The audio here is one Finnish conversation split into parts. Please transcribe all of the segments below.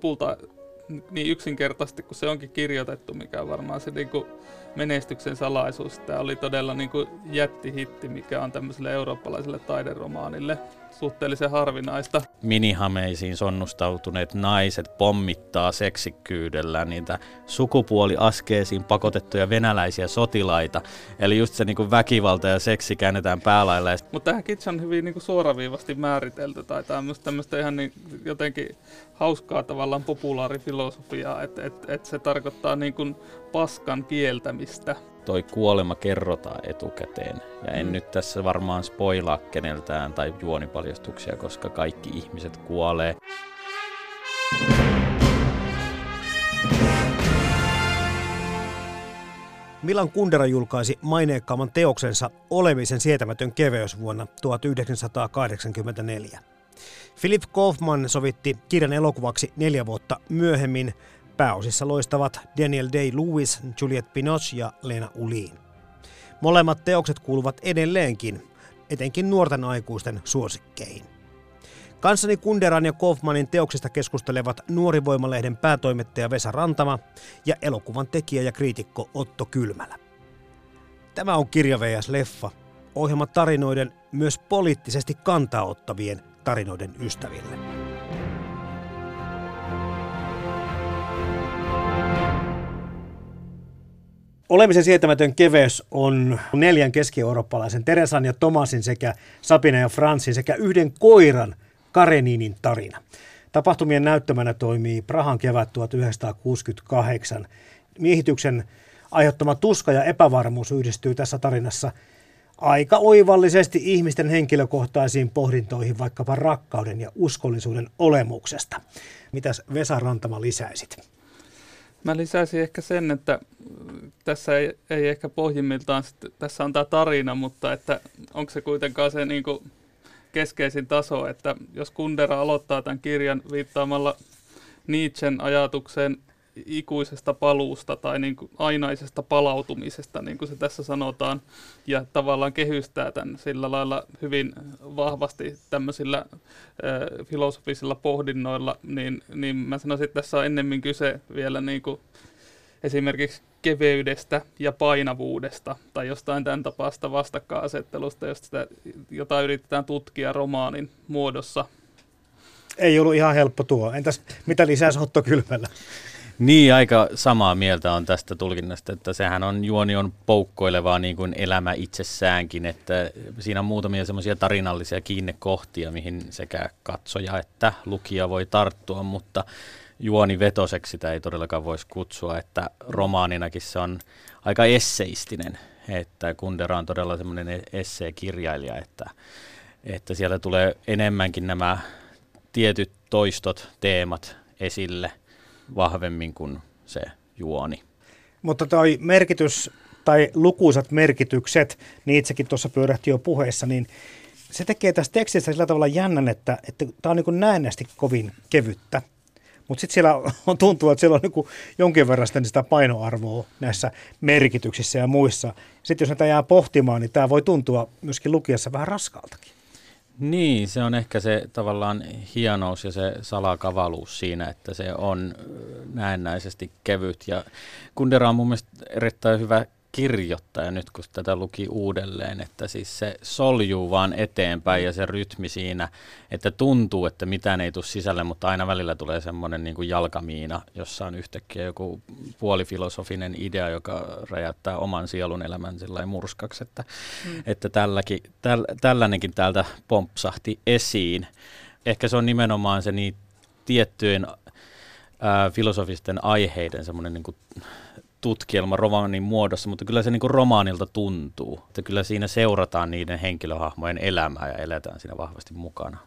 Lopulta niin yksinkertaisesti kuin se onkin kirjoitettu, mikä varmaan se niin kuin menestyksen salaisuus. Tämä oli todella niin kuin jättihitti, mikä on tämmöiselle eurooppalaiselle taideromaanille suhteellisen harvinaista. Minihameisiin sonnustautuneet naiset pommittaa seksikkyydellä niitä sukupuoliaskeisiin pakotettuja venäläisiä sotilaita. Eli just se niin kuin väkivalta ja seksi käännetään päälailla. Mutta tähän kitsch on hyvin niin kuin suoraviivasti määritelty tai tämmöistä, tämmöistä ihan niin, jotenkin hauskaa tavallaan populaarifilosofiaa, että et, et se tarkoittaa niin kuin paskan kieltämistä toi kuolema kerrotaan etukäteen. Ja en mm. nyt tässä varmaan spoilaa keneltään tai juonipaljastuksia, koska kaikki ihmiset kuolee. Milan Kundera julkaisi maineikkaamman teoksensa Olemisen sietämätön keveys vuonna 1984. Philip Kaufman sovitti kirjan elokuvaksi neljä vuotta myöhemmin Pääosissa loistavat Daniel Day-Lewis, Juliette Binoche ja Lena Ulin. Molemmat teokset kuuluvat edelleenkin, etenkin nuorten aikuisten suosikkeihin. Kanssani Kunderan ja Kaufmanin teoksista keskustelevat Nuorivoimalehden päätoimittaja Vesa Rantama ja elokuvan tekijä ja kriitikko Otto Kylmälä. Tämä on Kirja VS Leffa, ohjelma tarinoiden myös poliittisesti kantaottavien tarinoiden ystäville. Olemisen sietämätön keveys on neljän keski-eurooppalaisen Teresan ja Tomasin sekä Sabina ja Fransin sekä yhden koiran Kareninin tarina. Tapahtumien näyttämänä toimii Prahan kevät 1968. Miehityksen aiheuttama tuska ja epävarmuus yhdistyy tässä tarinassa aika oivallisesti ihmisten henkilökohtaisiin pohdintoihin vaikkapa rakkauden ja uskollisuuden olemuksesta. Mitäs Vesa Rantama lisäisit? Mä lisäisin ehkä sen, että tässä ei, ei ehkä pohjimmiltaan, tässä on tämä tarina, mutta että onko se kuitenkaan se niin keskeisin taso, että jos Kundera aloittaa tämän kirjan viittaamalla Nietzschen ajatukseen ikuisesta paluusta tai niin kuin ainaisesta palautumisesta, niin kuin se tässä sanotaan, ja tavallaan kehystää tämän sillä lailla hyvin vahvasti tämmöisillä ö, filosofisilla pohdinnoilla, niin, niin mä sanoisin, että tässä on ennemmin kyse vielä niin kuin esimerkiksi keveydestä ja painavuudesta tai jostain tämän tapaista vastakkainasettelusta, josta jota yritetään tutkia romaanin muodossa. Ei ollut ihan helppo tuo. Entäs mitä lisää Otto Kylmällä? Niin, aika samaa mieltä on tästä tulkinnasta, että sehän on, juoni on poukkoilevaa niin kuin elämä itsessäänkin, että siinä on muutamia semmoisia tarinallisia kiinnekohtia, mihin sekä katsoja että lukija voi tarttua, mutta juoni vetoseksi sitä ei todellakaan voisi kutsua, että romaaninakin se on aika esseistinen, että Kundera on todella semmoinen e- esseekirjailija, että, että sieltä tulee enemmänkin nämä tietyt toistot, teemat esille vahvemmin kuin se juoni. Mutta toi merkitys tai lukuisat merkitykset, niin itsekin tuossa pyörähti jo puheessa, niin se tekee tästä tekstistä sillä tavalla jännän, että, tämä on niin näennästi kovin kevyttä. Mutta sitten siellä on, tuntuu, että siellä on niin jonkin verran sitä, sitä painoarvoa näissä merkityksissä ja muissa. Sitten jos näitä jää pohtimaan, niin tämä voi tuntua myöskin lukiessa vähän raskaltakin. Niin, se on ehkä se tavallaan hienous ja se salakavaluus siinä, että se on näennäisesti kevyt. Ja Kundera on mun mielestä erittäin hyvä kirjoittaja nyt, kun tätä luki uudelleen, että siis se soljuu vaan eteenpäin ja se rytmi siinä, että tuntuu, että mitään ei tule sisälle, mutta aina välillä tulee semmoinen niin kuin jalkamiina, jossa on yhtäkkiä joku puolifilosofinen idea, joka räjäyttää oman sielun elämän sillä murskaksi, että, mm. että tälläkin, täl, tällainenkin täältä pompsahti esiin. Ehkä se on nimenomaan se niin tiettyjen ää, filosofisten aiheiden semmoinen niin kuin tutkielma romaanin muodossa, mutta kyllä se niin kuin romaanilta tuntuu. Että kyllä siinä seurataan niiden henkilöhahmojen elämää ja eletään siinä vahvasti mukana.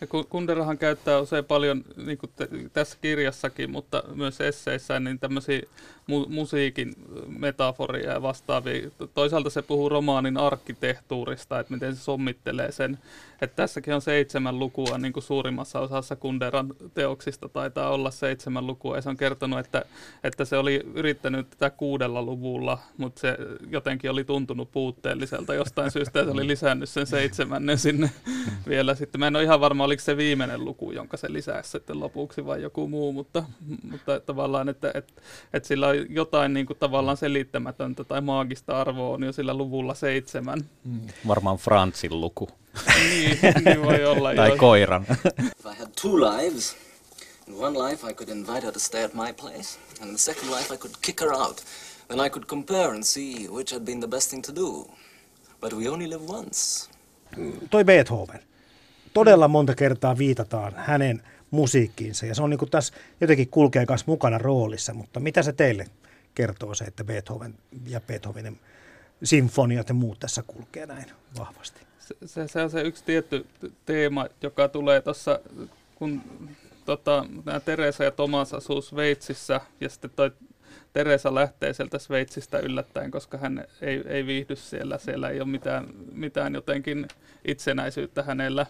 Ja Kunderahan käyttää usein paljon, niin kuin tässä kirjassakin, mutta myös esseissä, niin tämmöisiä mu- musiikin metaforia ja vastaavia. Toisaalta se puhuu romaanin arkkitehtuurista, että miten se sommittelee sen. Että tässäkin on seitsemän lukua, niin kuin suurimmassa osassa Kunderan teoksista taitaa olla seitsemän lukua. Ja se on kertonut, että, että se oli yrittänyt tätä kuudella luvulla, mutta se jotenkin oli tuntunut puutteelliselta jostain syystä, se oli lisännyt sen seitsemännen sinne vielä. Sitten mä en ole ihan varma, oliko se viimeinen luku, jonka se lisäsi sitten lopuksi vai joku muu, mutta, mutta tavallaan, että, että, että sillä on jotain niin kuin tavallaan selittämätöntä tai maagista arvoa on jo sillä luvulla seitsemän. Mm. Varmaan Fransin luku. niin, niin voi olla. tai jo. koiran. If I had two lives, in one life I could invite her to stay at my place, and in the second life I could kick her out. Then I could compare and see which had been the best thing to do. But we only live once. Toi Beethoven. Todella monta kertaa viitataan hänen musiikkiinsa. Ja se on niin kuin tässä jotenkin kulkee myös mukana roolissa, mutta mitä se teille kertoo se, että Beethoven ja Beethovenin sinfoniat ja muut tässä kulkee näin vahvasti? Se, se, se on se yksi tietty teema, joka tulee tuossa, kun tota, nämä Teresa ja Tomas asuu Sveitsissä ja sitten toi Teresa lähtee sieltä Sveitsistä yllättäen, koska hän ei, ei viihdy siellä. Siellä ei ole mitään, mitään jotenkin itsenäisyyttä hänellä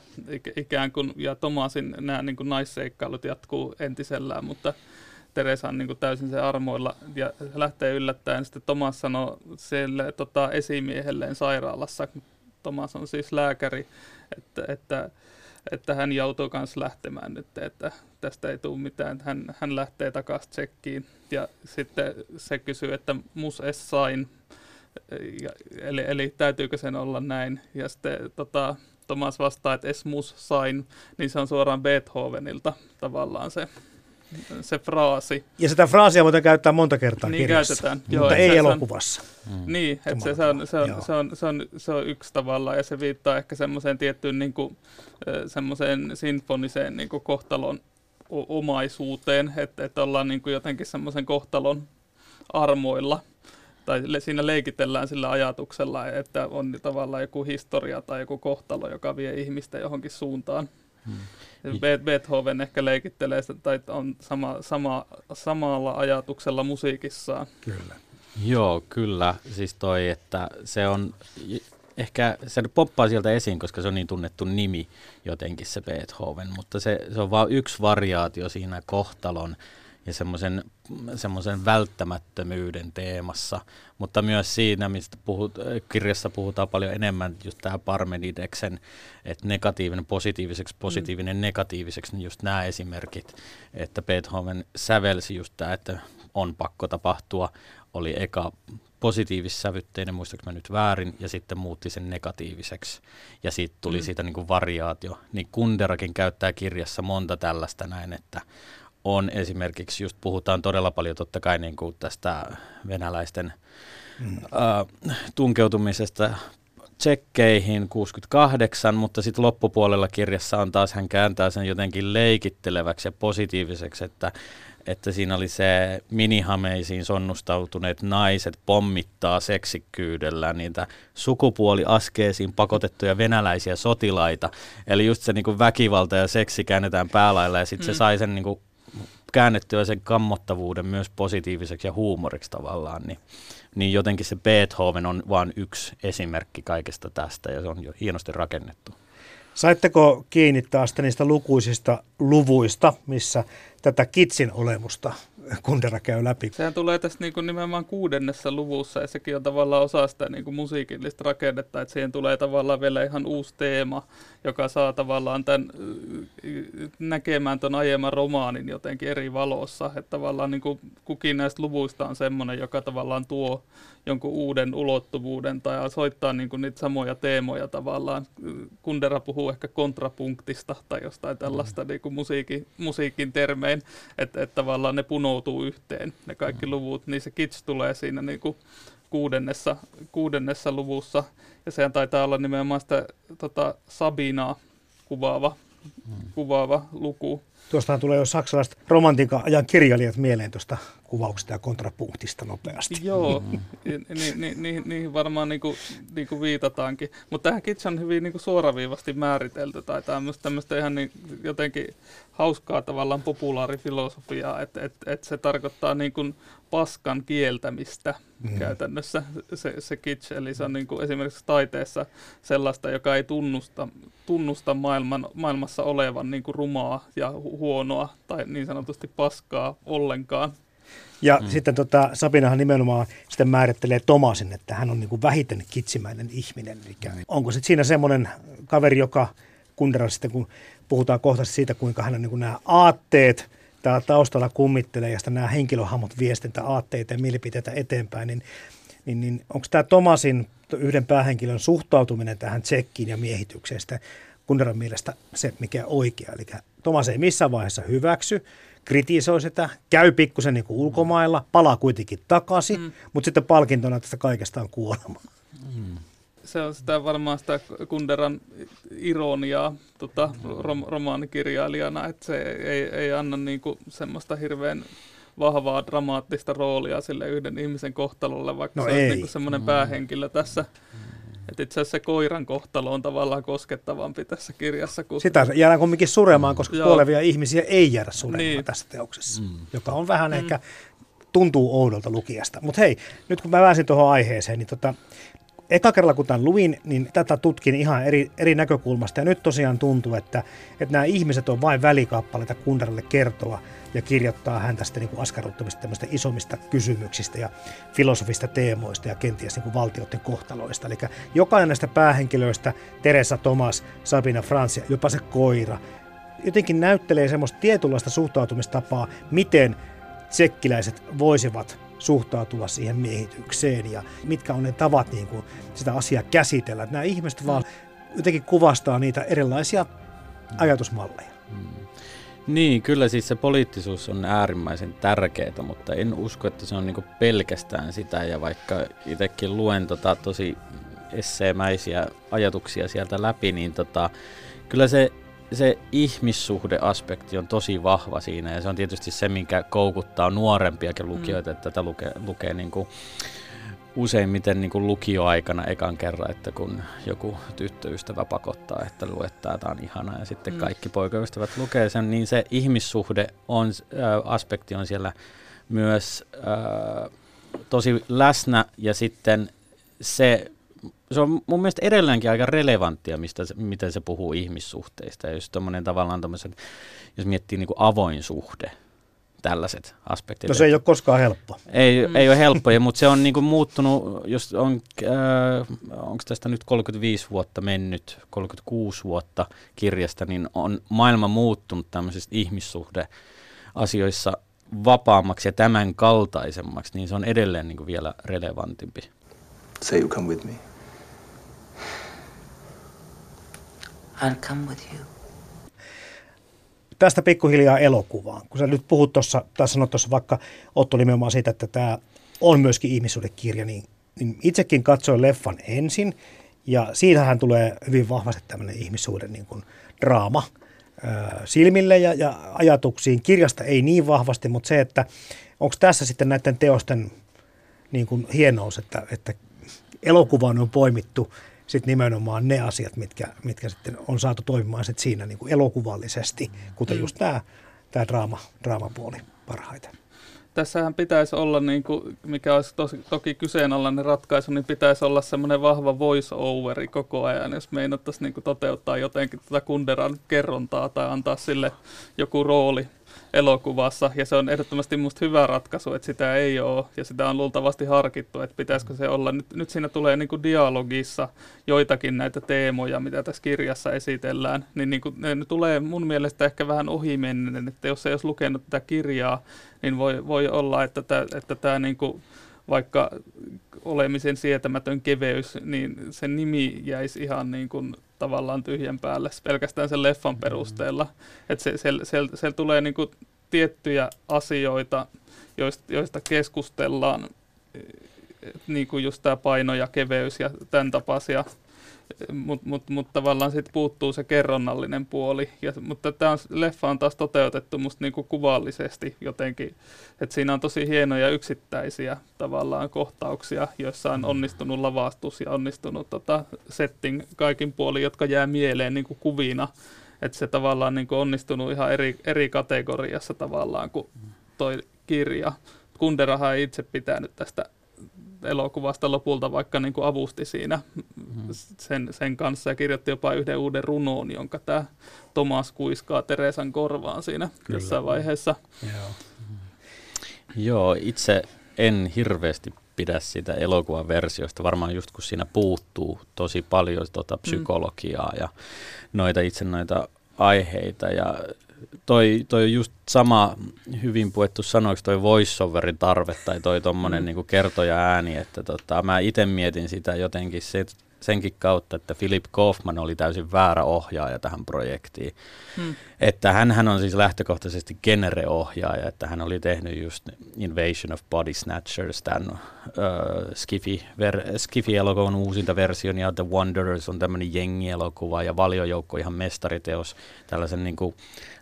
ikään kuin, ja Tomasin nämä niin kuin naisseikkailut jatkuu entisellään, mutta Teresa on niin kuin täysin se armoilla ja lähtee yllättäen. Sitten Tomas sanoo sille tota, esimiehelleen sairaalassa, Tomas on siis lääkäri, että, että että hän joutuu myös lähtemään nyt, että tästä ei tule mitään. Hän, hän lähtee takaisin tsekkiin ja sitten se kysyy, että mus es sain, ja, eli, eli täytyykö sen olla näin. Ja sitten tota, Thomas vastaa, että es mus sain, niin se on suoraan Beethovenilta tavallaan se se fraasi. Ja sitä fraasia muuten käyttää monta kertaa niin kirjassa, käytetään. mutta Joo, ei se, elokuvassa. Mm. Niin, että se, se, on, se, on, se, on, se, on, se on yksi tavalla ja se viittaa ehkä semmoiseen tiettyyn niin kuin, semmoiseen sinfoniseen niin kuin kohtalon omaisuuteen, että, että ollaan niin kuin jotenkin semmoisen kohtalon armoilla tai siinä leikitellään sillä ajatuksella, että on tavallaan joku historia tai joku kohtalo, joka vie ihmistä johonkin suuntaan. Hmm. Beethoven ehkä leikittelee sitä, tai on sama, sama, samalla ajatuksella musiikissaan. Kyllä. Joo, kyllä. Siis toi, että se on, ehkä se poppaa sieltä esiin, koska se on niin tunnettu nimi jotenkin se Beethoven, mutta se, se on vain yksi variaatio siinä kohtalon ja semmoisen semmoisen välttämättömyyden teemassa, mutta myös siinä, mistä puhut, kirjassa puhutaan paljon enemmän, just tämä Parmenideksen, että negatiivinen positiiviseksi, positiivinen mm. negatiiviseksi, niin just nämä esimerkit, että Beethoven sävelsi just tämä, että on pakko tapahtua, oli eka positiivissävytteinen, muistaaks mä nyt väärin, ja sitten muutti sen negatiiviseksi. Ja sitten tuli mm. siitä niin kuin variaatio. Niin Kunderakin käyttää kirjassa monta tällaista näin, että on esimerkiksi, just puhutaan todella paljon totta kai niin kuin tästä venäläisten mm. äh, tunkeutumisesta tsekkeihin 68, mutta sitten loppupuolella kirjassa on taas, hän kääntää sen jotenkin leikitteleväksi ja positiiviseksi, että, että siinä oli se minihameisiin sonnustautuneet naiset pommittaa seksikkyydellä niitä sukupuoliaskeisiin pakotettuja venäläisiä sotilaita. Eli just se niin kuin väkivalta ja seksi käännetään päälailla ja sitten mm. se sai sen niin kuin käännettyä sen kammottavuuden myös positiiviseksi ja huumoriksi tavallaan, niin, niin jotenkin se Beethoven on vain yksi esimerkki kaikesta tästä ja se on jo hienosti rakennettu. Saitteko kiinni taas niistä lukuisista luvuista, missä tätä kitsin olemusta Kundera käy läpi. Sehän tulee tässä niin kuin nimenomaan kuudennessa luvussa ja sekin on tavallaan osa sitä niin kuin musiikillista rakennetta, että siihen tulee tavallaan vielä ihan uusi teema, joka saa tavallaan tämän näkemään tuon aiemman romaanin jotenkin eri valossa, että tavallaan niin kuin kukin näistä luvuista on semmoinen, joka tavallaan tuo jonkun uuden ulottuvuuden tai soittaa niin kuin niitä samoja teemoja tavallaan. Kundera puhuu ehkä kontrapunktista tai jostain tällaista mm. niin kuin musiikin, musiikin termein, että, että tavallaan ne punoutuu yhteen, ne kaikki mm. luvut, niin se kits tulee siinä niin kuin kuudennessa, kuudennessa luvussa, ja sehän taitaa olla nimenomaan sitä tota, Sabinaa kuvaava, mm. kuvaava luku. Tuostahan tulee jo saksalaiset romantiikan ajan kirjailijat mieleen tuosta kuvauksesta ja kontrapunktista nopeasti. Joo, ni, ni, ni, niihin varmaan niinku, niinku viitataankin. Mutta tähän kitsch on hyvin niinku suoraviivasti määritelty tai tämmöistä, tämmöistä ihan niin, jotenkin hauskaa tavallaan populaarifilosofiaa, että et, et se tarkoittaa niinku paskan kieltämistä mm. käytännössä se, se kitsch. Eli se on niinku esimerkiksi taiteessa sellaista, joka ei tunnusta, tunnusta maailman, maailmassa olevan niinku rumaa ja hu- huonoa tai niin sanotusti paskaa ollenkaan. Ja mm. sitten tota, Sabinahan nimenomaan sitten määrittelee Tomasin, että hän on niin kuin vähiten kitsimäinen ihminen. Eli mm. onko sitten siinä semmoinen kaveri, joka Kundera sitten, kun puhutaan kohta siitä, kuinka hän on niin kuin nämä aatteet täällä taustalla kummittelee ja sitten nämä henkilöhahmot viestintä aatteita ja mielipiteitä eteenpäin, niin, niin, niin onko tämä Tomasin yhden päähenkilön suhtautuminen tähän tsekkiin ja miehitykseen sitten Kunderan mielestä se, mikä on oikea. Eli Tomas ei missään vaiheessa hyväksy, kritisoi sitä, käy pikkusen niin kuin ulkomailla, palaa kuitenkin takaisin, mm. mutta sitten palkintona tästä kaikesta on kuolema. Mm. Se on sitä varmaan sitä Kunderan ironiaa tota, rom, romaanikirjailijana, että se ei, ei anna niin kuin semmoista hirveän vahvaa dramaattista roolia sille yhden ihmisen kohtalolle, vaikka no se ei. on niin semmoinen mm. päähenkilö tässä. Mm että itse asiassa se koiran kohtalo on tavallaan koskettavampi tässä kirjassa. Kuin... Sitä jäädään kumminkin suremaan, koska Joo. kuolevia ihmisiä ei jäädä suremaan niin. tässä teoksessa, mm. joka on vähän mm. ehkä tuntuu oudolta lukijasta. Mutta hei, nyt kun mä pääsin tuohon aiheeseen, niin tota, eka kerralla kun tämän luin, niin tätä tutkin ihan eri, eri näkökulmasta. Ja nyt tosiaan tuntuu, että, että nämä ihmiset on vain välikappaleita Kunderalle kertoa ja kirjoittaa häntä sitten niin askarruttamista tämmöistä isommista kysymyksistä ja filosofista teemoista ja kenties niin kuin valtioiden kohtaloista. Eli jokainen näistä päähenkilöistä, Teresa, Thomas, Sabina, Francia, jopa se koira, jotenkin näyttelee semmoista tietynlaista suhtautumistapaa, miten tsekkiläiset voisivat suhtautua siihen miehitykseen ja mitkä on ne tavat niin kuin sitä asiaa käsitellä. Nämä ihmiset vaan jotenkin kuvastaa niitä erilaisia ajatusmalleja. Hmm. Niin, kyllä siis se poliittisuus on äärimmäisen tärkeää, mutta en usko, että se on niinku pelkästään sitä. Ja vaikka itsekin luen tota tosi esseemäisiä ajatuksia sieltä läpi, niin tota, kyllä se, se ihmissuhdeaspekti on tosi vahva siinä. Ja se on tietysti se, minkä koukuttaa nuorempiakin lukijoita, mm. että tätä lukee, lukee niinku, useimmiten niin kuin lukioaikana ekan kerran, että kun joku tyttöystävä pakottaa, että luettaa, tämä on ihana, ja sitten mm. kaikki poikaystävät lukee sen, niin se ihmissuhde on, äh, aspekti on siellä myös äh, tosi läsnä, ja sitten se, se on mun mielestä edelleenkin aika relevanttia, mistä, miten se puhuu ihmissuhteista, ja jos tavallaan jos miettii niin kuin avoin suhde, tällaiset aspektit. No se ei ole koskaan helppo. Ei, mm. ei ole helppo, mutta se on niinku muuttunut, jos on, äh, onko tästä nyt 35 vuotta mennyt, 36 vuotta kirjasta, niin on maailma muuttunut tämmöisistä ihmissuhdeasioissa vapaammaksi ja tämän kaltaisemmaksi, niin se on edelleen niinku vielä relevantimpi. Say you come with me. I'll come with you tästä pikkuhiljaa elokuvaan. Kun sä nyt puhut tuossa, tai sanot tuossa vaikka Otto nimenomaan siitä, että tämä on myöskin ihmissuhdekirja, niin, niin itsekin katsoin leffan ensin, ja siitähän tulee hyvin vahvasti tämmöinen ihmissuhde niin kuin draama silmille ja, ja ajatuksiin. Kirjasta ei niin vahvasti, mutta se, että onko tässä sitten näiden teosten niin kuin hienous, että, että elokuvaan on poimittu sitten nimenomaan ne asiat, mitkä, mitkä sitten on saatu toimimaan sit siinä niin kuin elokuvallisesti, kuten mm. just tämä, tämä draama, draamapuoli parhaiten. Tässähän pitäisi olla, niin kuin, mikä olisi tosi, toki kyseenalainen ratkaisu, niin pitäisi olla semmoinen vahva voice-overi koko ajan, jos meinattaisiin niin toteuttaa jotenkin tätä Kunderan kerrontaa tai antaa sille joku rooli elokuvassa, ja se on ehdottomasti musta hyvä ratkaisu, että sitä ei ole, ja sitä on luultavasti harkittu, että pitäisikö se olla. Nyt, nyt siinä tulee niin kuin dialogissa joitakin näitä teemoja, mitä tässä kirjassa esitellään, niin, niin kuin, ne, tulee mun mielestä ehkä vähän ohimennen, että jos ei olisi lukenut tätä kirjaa, niin voi, voi olla, että tämä, että tämä niin kuin, vaikka olemisen sietämätön keveys, niin sen nimi jäisi ihan niin kuin tavallaan tyhjän päälle pelkästään sen leffan mm. perusteella. Että se, siellä, siellä, siellä tulee niin kuin tiettyjä asioita, joista, joista keskustellaan, niin kuin just tämä paino ja keveys ja tämän tapaisia mutta mut, mut tavallaan sitten puuttuu se kerronnallinen puoli. Ja, mutta tämä leffa on taas toteutettu musta niinku kuvallisesti jotenkin, että siinä on tosi hienoja yksittäisiä tavallaan kohtauksia, joissa on onnistunut lavastus ja onnistunut tota setting kaikin puolin, jotka jää mieleen niinku kuvina. Että se tavallaan niinku onnistunut ihan eri, eri kategoriassa tavallaan kuin toi kirja. Kunderahan ei itse pitänyt tästä elokuvasta lopulta, vaikka niin kuin avusti siinä mm-hmm. sen, sen kanssa ja kirjoitti jopa yhden uuden runoon, jonka tämä Tomas kuiskaa Teresan korvaan siinä Kyllä. jossain vaiheessa. Joo. Joo, itse en hirveästi pidä sitä elokuvan versiosta, varmaan just kun siinä puuttuu tosi paljon tota psykologiaa mm. ja noita itse noita aiheita ja toi, toi just sama hyvin puettu sanoiksi toi voiceoverin tarve tai toi tommonen mm. niinku kertoja ääni, että tota, mä itse mietin sitä jotenkin se, senkin kautta, että Philip Kaufman oli täysin väärä ohjaaja tähän projektiin. Hmm. Että hän on siis lähtökohtaisesti genre-ohjaaja, että hän oli tehnyt just Invasion of Body Snatchers, tämän uh, Skiffy, ver, Skiffy-elokuvan uusinta version, ja The Wanderers on tämmöinen jengielokuva, ja Valiojoukko ihan mestariteos, tällaisen niin kuin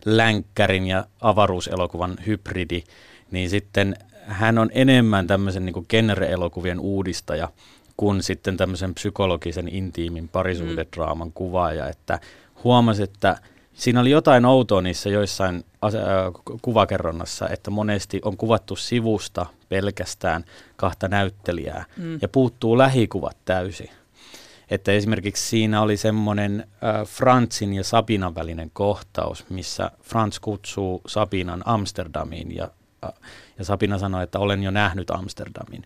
länkkärin ja avaruuselokuvan hybridi, niin sitten hän on enemmän tämmöisen niin genre-elokuvien uudistaja, kuin sitten tämmöisen psykologisen intiimin parisuhdedraaman mm. kuvaaja, että huomasi, että siinä oli jotain outoa niissä joissain ase- äh, kuvakerronnassa, että monesti on kuvattu sivusta pelkästään kahta näyttelijää mm. ja puuttuu lähikuvat täysin. Että esimerkiksi siinä oli semmoinen äh, Franzin ja Sabinan välinen kohtaus, missä Franz kutsuu Sabinan Amsterdamiin ja, äh, ja Sabina sanoi, että olen jo nähnyt Amsterdamin.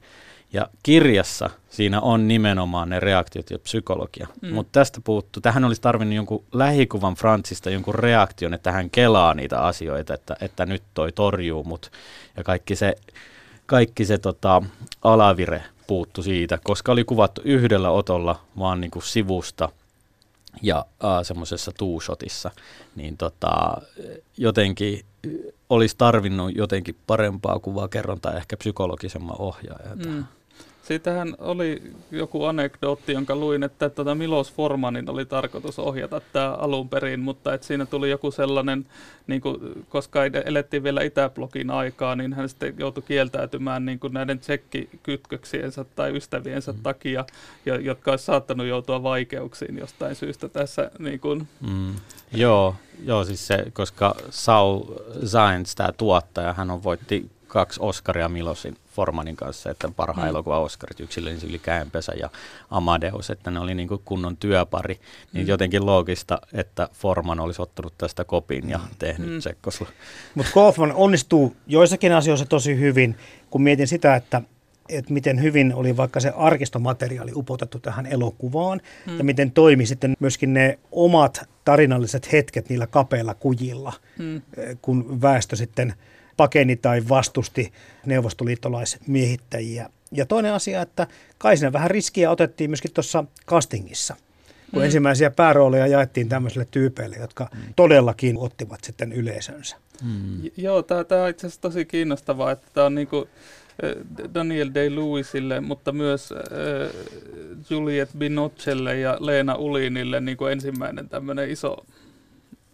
Ja kirjassa siinä on nimenomaan ne reaktiot ja psykologia. Mm. Mutta tästä puuttuu. Tähän olisi tarvinnut jonkun lähikuvan Frantsista, jonkun reaktion, että hän kelaa niitä asioita, että, että nyt toi torjuu mut. Ja kaikki se, kaikki se tota, alavire puuttu siitä, koska oli kuvattu yhdellä otolla vaan niin kuin sivusta ja äh, semmoisessa two-shotissa, niin tota, jotenkin olisi tarvinnut jotenkin parempaa kuvakerrontaa, ehkä psykologisemman ohjaajan. Mm. Siitähän oli joku anekdootti, jonka luin, että tuota Milos Formanin oli tarkoitus ohjata tämä alun perin, mutta että siinä tuli joku sellainen, niin kuin, koska elettiin vielä Itäblogin aikaa, niin hän sitten joutui kieltäytymään niin kuin näiden tsekkikytköksiensä tai ystäviensä mm. takia, ja, jotka olisi saattanut joutua vaikeuksiin jostain syystä tässä. Niin kuin. Mm. Joo, joo, siis se, koska Saul Zaentz, tämä tuottaja, hän on voitti kaksi Oscaria Milosin Formanin kanssa, että parhaan mm. elokuva Oscarit, yksilön yli käenpesä ja Amadeus, että ne oli niin kuin kunnon työpari. Niin mm. jotenkin loogista, että Forman olisi ottanut tästä kopin ja tehnyt mm. Tsekkosla. Mutta Kaufman onnistuu joissakin asioissa tosi hyvin, kun mietin sitä, että että miten hyvin oli vaikka se arkistomateriaali upotettu tähän elokuvaan mm. ja miten toimi sitten myöskin ne omat tarinalliset hetket niillä kapeilla kujilla, mm. kun väestö sitten – pakeni tai vastusti neuvostoliittolaismiehittäjiä. Ja toinen asia, että kai siinä vähän riskiä otettiin myöskin tuossa castingissa, kun mm. ensimmäisiä päärooleja jaettiin tämmöisille tyypeille, jotka mm. todellakin ottivat sitten yleisönsä. Mm. Joo, tämä on itse asiassa tosi kiinnostavaa, että tämä on niinku Daniel Day-Lewisille, mutta myös äh, Juliette Binocelle ja Leena Ulinille niin kuin ensimmäinen tämmöinen iso,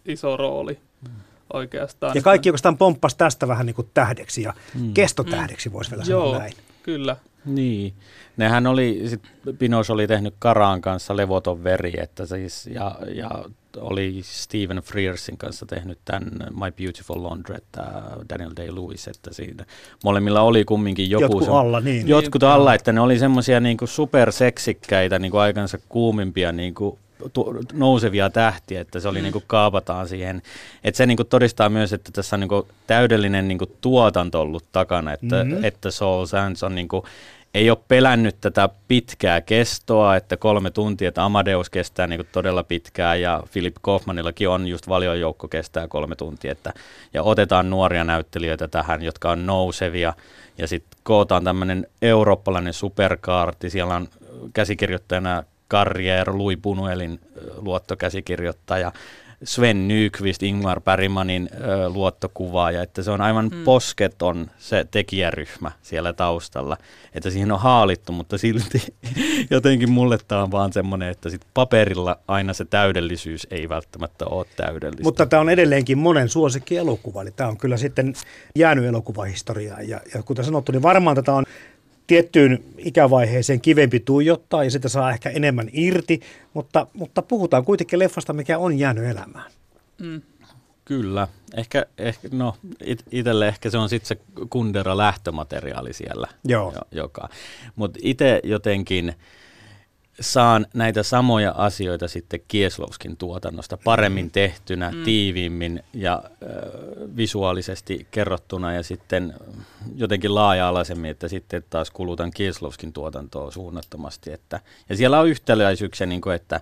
iso rooli. Mm oikeastaan. Ja kaikki oikeastaan pomppasi tästä vähän niin kuin tähdeksi ja mm. kestotähdeksi voisi vielä Joo, sanoa näin. kyllä. Niin. Nehän oli, sit Pinos oli tehnyt Karaan kanssa Levoton veri, että siis, ja, ja oli Stephen Frearsin kanssa tehnyt tämän My Beautiful Laundrette, Daniel Day-Lewis, että siinä molemmilla oli kumminkin joku... Jotkut alla, niin. Jotkut niin. alla, että ne oli semmoisia niinku superseksikkäitä, niinku aikansa kuumimpia niinku tu- nousevia tähtiä, että se oli mm. niin kuin kaapataan siihen. Että se niin kuin todistaa myös, että tässä on niin kuin täydellinen niin kuin tuotanto ollut takana, että, mm-hmm. että Soul Sands on niin kuin, ei ole pelännyt tätä pitkää kestoa, että kolme tuntia, että Amadeus kestää niin todella pitkään ja Philip Kaufmanillakin on just valiojoukko kestää kolme tuntia, että, ja otetaan nuoria näyttelijöitä tähän, jotka on nousevia ja sitten kootaan tämmöinen eurooppalainen superkaarti, siellä on käsikirjoittajana Carrier, Louis Buñuelin luottokäsikirjoittaja, Sven Nykvist, Ingmar Bergmanin ö, luottokuvaaja, että se on aivan mm. posketon se tekijäryhmä siellä taustalla, että siihen on haalittu, mutta silti jotenkin mulle tämä on vaan semmoinen, että sit paperilla aina se täydellisyys ei välttämättä ole täydellistä. Mutta tämä on edelleenkin monen suosikki elokuva, eli tämä on kyllä sitten jäänyt elokuvahistoriaan, ja, ja kuten sanottu, niin varmaan tätä on tiettyyn ikävaiheeseen kivempi tuijottaa ja sitä saa ehkä enemmän irti, mutta, mutta puhutaan kuitenkin leffasta, mikä on jäänyt elämään. Mm. Kyllä. Ehkä, ehkä no, it, itselle ehkä se on sitten se Kundera lähtömateriaali siellä. Joo. Jo, joka. Mutta itse jotenkin saan näitä samoja asioita sitten Kieslovskin tuotannosta paremmin tehtynä, mm. tiiviimmin ja äh, visuaalisesti kerrottuna ja sitten jotenkin laaja-alaisemmin, että sitten taas kulutan Kieslovskin tuotantoa suunnattomasti. Että, ja siellä on yhtäläisyyksiä, niin kuin, että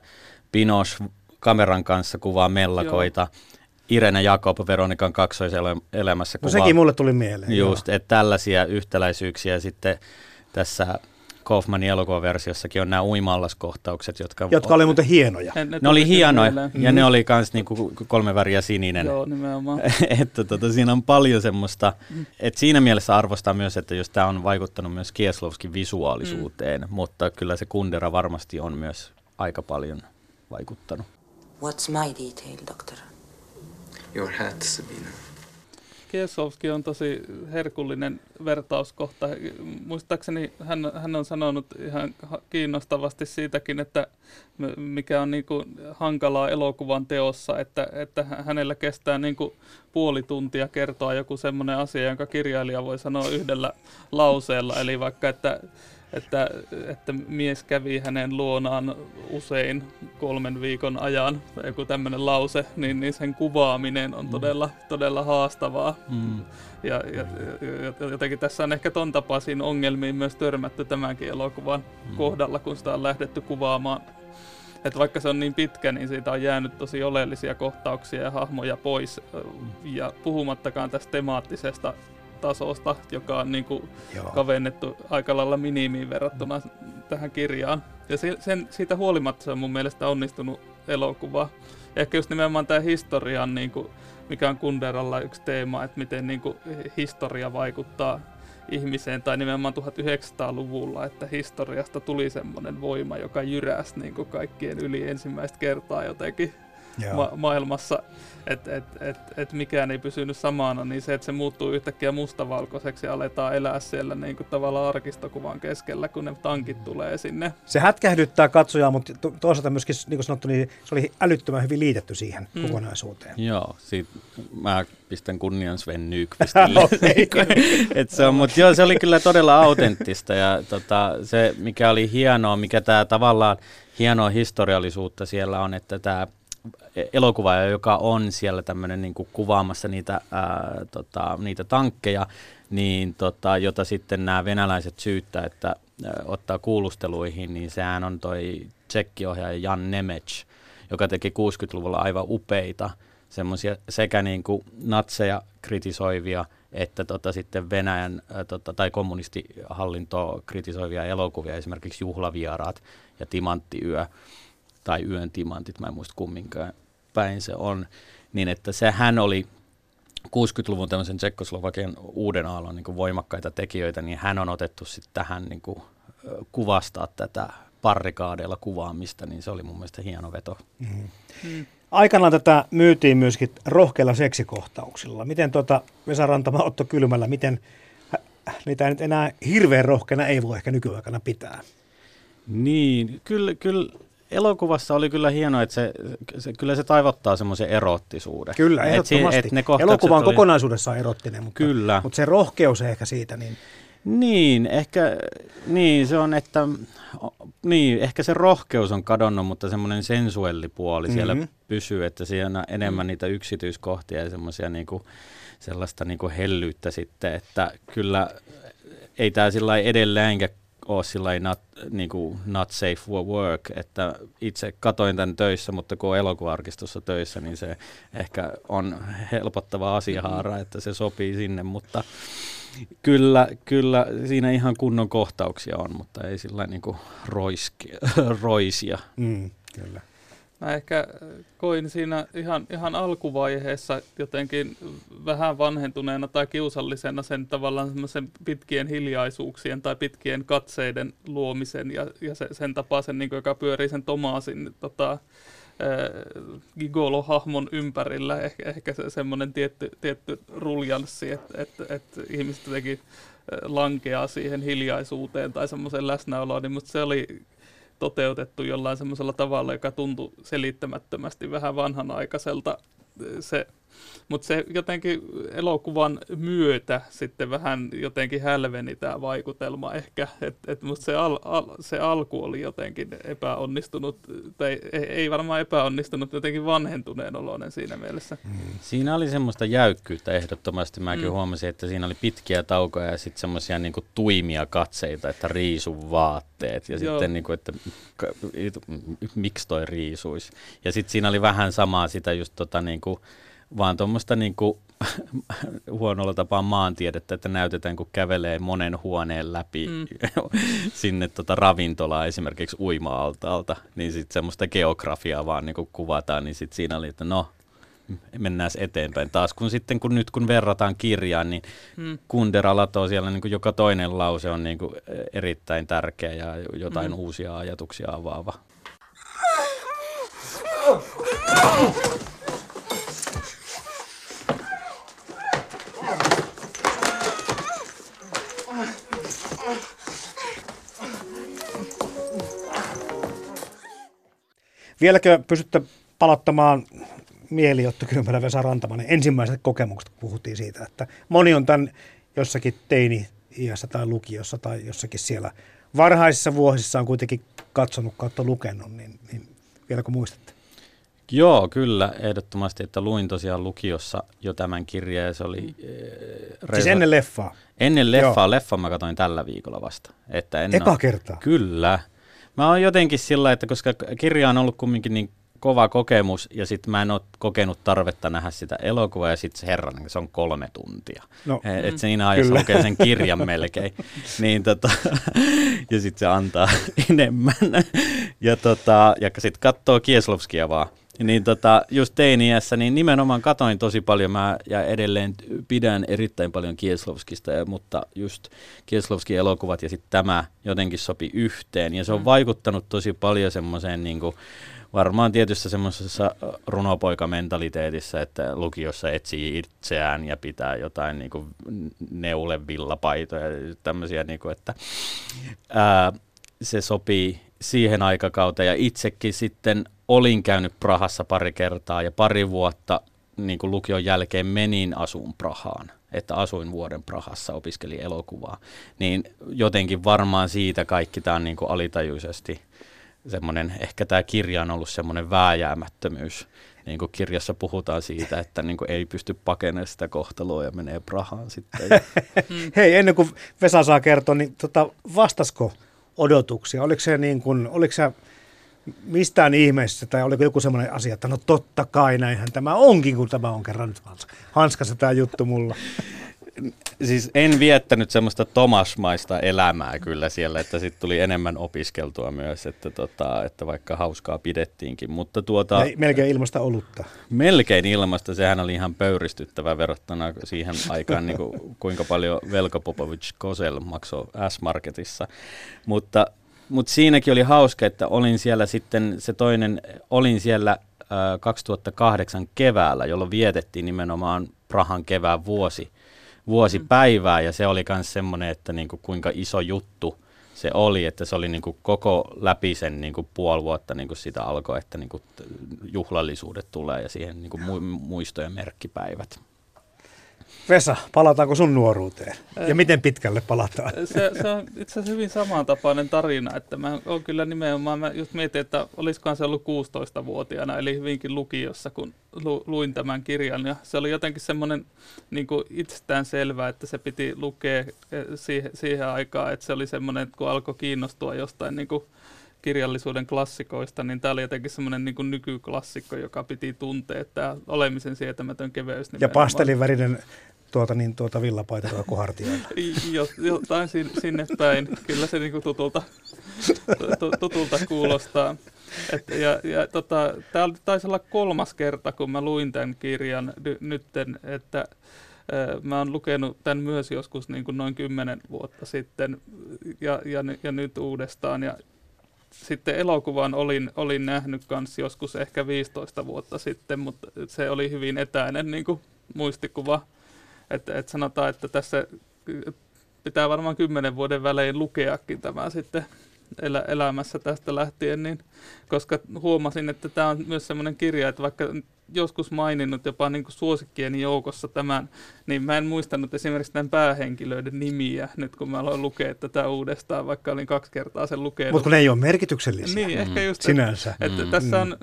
Pinos kameran kanssa kuvaa mellakoita, Joo. Irene Jakob Veronikan kaksoiselämässä kuvaa. No sekin mulle tuli mieleen. Just, että tällaisia yhtäläisyyksiä sitten tässä Kaufmanin elokuvaversiossakin on nämä uimallaskohtaukset, jotka... Jotka oli muuten hienoja. Ne, ne, ne oli hienoja, ja mm. ne oli myös niinku kolme väriä sininen. Joo, nimenomaan. että tota, siinä on paljon semmoista, mm. että siinä mielessä arvostaa myös, että jos tämä on vaikuttanut myös Kieslovskin visuaalisuuteen, mm. mutta kyllä se Kundera varmasti on myös aika paljon vaikuttanut. What's my detail, doctor? Your hat, Sabina. Kiesowski on tosi herkullinen vertauskohta. Muistaakseni hän, hän on sanonut ihan kiinnostavasti siitäkin, että mikä on niin kuin hankalaa elokuvan teossa, että, että hänellä kestää niin kuin puoli tuntia kertoa joku semmoinen asia, jonka kirjailija voi sanoa yhdellä lauseella. Eli vaikka, että että, että mies kävi hänen luonaan usein kolmen viikon ajan, joku tämmöinen lause, niin, niin sen kuvaaminen on mm. todella, todella haastavaa. Mm. Ja, ja, ja jotenkin tässä on ehkä ton tapaisiin ongelmiin myös törmätty tämänkin elokuvan mm. kohdalla, kun sitä on lähdetty kuvaamaan. Että vaikka se on niin pitkä, niin siitä on jäänyt tosi oleellisia kohtauksia ja hahmoja pois. Ja puhumattakaan tästä temaattisesta tasosta, joka on niin kuin kavennettu aika lailla minimiin verrattuna tähän kirjaan. Ja se, sen, siitä huolimatta se on mun mielestä onnistunut elokuva. Ja ehkä just nimenomaan tämä historian, niin kuin, mikä on Kunderalla yksi teema, että miten niin kuin, historia vaikuttaa ihmiseen, tai nimenomaan 1900-luvulla, että historiasta tuli semmoinen voima, joka jyräsi niin kuin kaikkien yli ensimmäistä kertaa jotenkin ma- maailmassa, että et, et, et mikään ei pysynyt samana, niin se, että se muuttuu yhtäkkiä mustavalkoiseksi ja aletaan elää siellä niin kuin tavallaan arkistokuvan keskellä, kun ne tankit tulee sinne. Se hätkähdyttää katsojaa, mutta to- toisaalta myöskin, niin kuin sanottu, niin se oli älyttömän hyvin liitetty siihen mm. kokonaisuuteen. Joo, siitä mä pistän kunnian Sven Nykvistille. Et se on, mutta joo, se oli kyllä todella autenttista ja tota, se, mikä oli hienoa, mikä tämä tavallaan hienoa historiallisuutta siellä on, että tämä elokuvaaja, joka on siellä tämmöinen niin kuin kuvaamassa niitä, ää, tota, niitä tankkeja, niin tota, jota sitten nämä venäläiset syyttää, että ää, ottaa kuulusteluihin, niin sehän on toi tsekkiohjaaja Jan Nemec, joka teki 60-luvulla aivan upeita semmoisia sekä niin kuin natseja kritisoivia että tota, sitten Venäjän ää, tota, tai kommunistihallintoa kritisoivia elokuvia, esimerkiksi Juhlavieraat ja Timanttiyö tai Yön timantit, mä en muista kumminkaan päin se on, niin että se hän oli 60-luvun tämmöisen Tsekkoslovakian uuden aallon niin voimakkaita tekijöitä, niin hän on otettu sitten tähän niin kuin, kuvastaa tätä parrikaadeilla kuvaamista, niin se oli mun mielestä hieno veto. Mm. Mm. Aikanaan tätä myytiin myöskin rohkeilla seksikohtauksilla. Miten tuota Vesa Rantama, Otto Kylmällä, miten niitä nyt enää hirveän rohkeana ei voi ehkä nykyaikana pitää? Niin, kyllä, kyllä elokuvassa oli kyllä hienoa, että se, se kyllä se taivottaa semmoisen erottisuuden. Kyllä, ehdottomasti. Et, et ne Elokuva on oli... kokonaisuudessaan erottinen, mutta, kyllä. mutta se rohkeus ehkä siitä. Niin... Niin, ehkä niin, se on, että niin, ehkä se rohkeus on kadonnut, mutta semmoinen sensuellipuoli mm-hmm. siellä pysyy, että siinä on enemmän mm. niitä yksityiskohtia ja semmoisia niinku, sellaista niinku hellyyttä sitten, että kyllä ei tämä sillä edelleenkään ole sillä not, niin kuin not safe for work, että itse katoin tämän töissä, mutta kun on elokuvarkistossa töissä, niin se ehkä on helpottava asiahaara, että se sopii sinne, mutta kyllä, kyllä siinä ihan kunnon kohtauksia on, mutta ei sillä niin kuin roiski, roisia. Mm, kyllä. Mä ehkä koin siinä ihan, ihan alkuvaiheessa jotenkin vähän vanhentuneena tai kiusallisena sen tavallaan semmoisen pitkien hiljaisuuksien tai pitkien katseiden luomisen ja, ja se, sen tapaisen, niin joka pyörii sen Tomasin tota, Gigolo-hahmon ympärillä. Ehkä, ehkä se, semmoinen tietty, tietty ruljanssi, että et, et ihmiset jotenkin lankeaa siihen hiljaisuuteen tai semmoiseen läsnäoloon, niin mutta se oli toteutettu jollain semmoisella tavalla, joka tuntui selittämättömästi vähän vanhanaikaiselta. Se mutta se jotenkin elokuvan myötä sitten vähän jotenkin hälveni tämä vaikutelma ehkä, että et, mutta se, al, al, se alku oli jotenkin epäonnistunut, tai ei varmaan epäonnistunut, jotenkin vanhentuneen oloinen siinä mielessä. Mm. Siinä oli semmoista jäykkyyttä ehdottomasti, mäkin mm. huomasin, että siinä oli pitkiä taukoja ja sitten semmoisia niinku tuimia katseita, että riisu vaatteet ja Joo. sitten niinku, että miksi toi riisuisi. Ja sitten siinä oli vähän samaa sitä just tota niinku, vaan tuommoista niin kuin, huonolla tapaa maantiedettä, että näytetään, kun kävelee monen huoneen läpi mm. sinne tota ravintolaan esimerkiksi uima-altaalta, niin sitten semmoista geografiaa vaan niin kuvataan, niin sitten siinä oli, että no, mennään eteenpäin. Taas kun sitten, kun nyt kun verrataan kirjaan, niin mm. Kundera latoo siellä niin kuin joka toinen lause on niin kuin erittäin tärkeä ja jotain mm. uusia ajatuksia avaava. Vieläkö pystytte palattamaan mieli Otto Kylmälä Vesa Rantamanen ensimmäiset kokemukset, kun puhuttiin siitä, että moni on tämän jossakin teini-iässä tai lukiossa tai jossakin siellä varhaisissa vuosissa on kuitenkin katsonut kautta lukenut, niin, niin vieläkö muistatte? Joo, kyllä, ehdottomasti, että luin tosiaan lukiossa jo tämän kirjan ja se oli... Mm. Reza... Siis ennen leffaa? Ennen leffaa, Joo. leffaa mä katsoin tällä viikolla vasta. Että en Eka ole... kertaa? Kyllä, Mä oon jotenkin sillä, että koska kirja on ollut kumminkin niin kova kokemus ja sitten mä en ole kokenut tarvetta nähdä sitä elokuvaa ja sitten se herran, se on kolme tuntia. No, että mm, siinä ajassa lukee sen kirjan melkein. niin tota, ja sitten se antaa enemmän. ja tota, ja sitten katsoo Kieslovskia vaan niin tota, just teiniässä, niin nimenomaan katoin tosi paljon, mä ja edelleen pidän erittäin paljon Kieslovskista, ja, mutta just Kieslovskin elokuvat ja sitten tämä jotenkin sopi yhteen, ja se on mm. vaikuttanut tosi paljon semmoiseen niin kuin, varmaan tietyssä semmoisessa runopoikamentaliteetissa, että lukiossa etsii itseään ja pitää jotain niin kuin neulevillapaitoja ja tämmöisiä, niin kuin, että ää, se sopii siihen aikakauteen. Ja itsekin sitten olin käynyt Prahassa pari kertaa ja pari vuotta niin kuin lukion jälkeen menin asuun Prahaan, että asuin vuoden Prahassa, opiskelin elokuvaa, niin jotenkin varmaan siitä kaikki tämä on niin kuin alitajuisesti semmoinen, ehkä tämä kirja on ollut semmoinen vääjäämättömyys, niin kuin kirjassa puhutaan siitä, että niin kuin ei pysty pakenemaan sitä kohtaloa ja menee Prahaan sitten. Hei, ennen kuin Vesa saa kertoa, niin tota, vastasko odotuksia? Oliko se, niin kuin, oliko se mistään ihmeessä, tai oliko joku semmoinen asia, että no totta kai näinhän tämä onkin, kun tämä on kerran nyt hanskassa tämä juttu mulla. Siis en viettänyt semmoista Tomasmaista elämää kyllä siellä, että sitten tuli enemmän opiskeltua myös, että, tota, että vaikka hauskaa pidettiinkin. Mutta tuota, ja melkein ilmasta olutta. Melkein ilmasta, sehän oli ihan pöyristyttävä verrattuna siihen aikaan, niin kuin, kuinka paljon Velko Popovic Kosel maksoi S-Marketissa. Mutta mutta siinäkin oli hauska, että olin siellä sitten, se toinen, olin siellä äh, 2008 keväällä, jolloin vietettiin nimenomaan Prahan kevään vuosi, vuosipäivää, ja se oli myös semmoinen, että niinku kuinka iso juttu se oli, että se oli niinku koko läpi sen niinku puoli vuotta niinku sitä alkoi, että niinku juhlallisuudet tulee ja siihen niinku muistojen merkkipäivät. Vesa, palataanko sun nuoruuteen? Ja miten pitkälle palataan? Se, se on itse asiassa hyvin samantapainen tarina, että mä oon kyllä nimenomaan, mä just mietin, että olisikohan se ollut 16-vuotiaana, eli hyvinkin lukiossa, kun lu, luin tämän kirjan. Ja se oli jotenkin semmoinen niin itsestään selvää, että se piti lukea eh, siihen, siihen aikaan, että se oli semmoinen, kun alkoi kiinnostua jostain niin kuin kirjallisuuden klassikoista, niin tämä oli jotenkin semmoinen niin nykyklassikko, joka piti tuntea, tämä olemisen sietämätön keveys. Ja pastelivärinen tuota, niin, tuota villapaita tuota kuhartioilla. Jotain sinne päin. Kyllä se niin tutulta, tutulta kuulostaa. Et, ja, ja tota, tämä taisi olla kolmas kerta, kun mä luin tämän kirjan ny, nytten, että Mä oon lukenut tämän myös joskus niin kuin noin kymmenen vuotta sitten ja, ja, ja nyt uudestaan. Ja sitten elokuvan olin, olin nähnyt myös joskus ehkä 15 vuotta sitten, mutta se oli hyvin etäinen niin kuin muistikuva. Että et sanotaan, että tässä pitää varmaan kymmenen vuoden välein lukeakin tämä sitten elä, elämässä tästä lähtien, niin, koska huomasin, että tämä on myös sellainen kirja, että vaikka joskus maininnut jopa niin kuin suosikkieni joukossa tämän, niin mä en muistanut esimerkiksi tämän päähenkilöiden nimiä nyt kun mä aloin lukea tätä uudestaan, vaikka olin kaksi kertaa sen lukenut. Mutta kun ne ei ole merkityksellisiä niin, ehkä just, sinänsä. Että mm. tässä on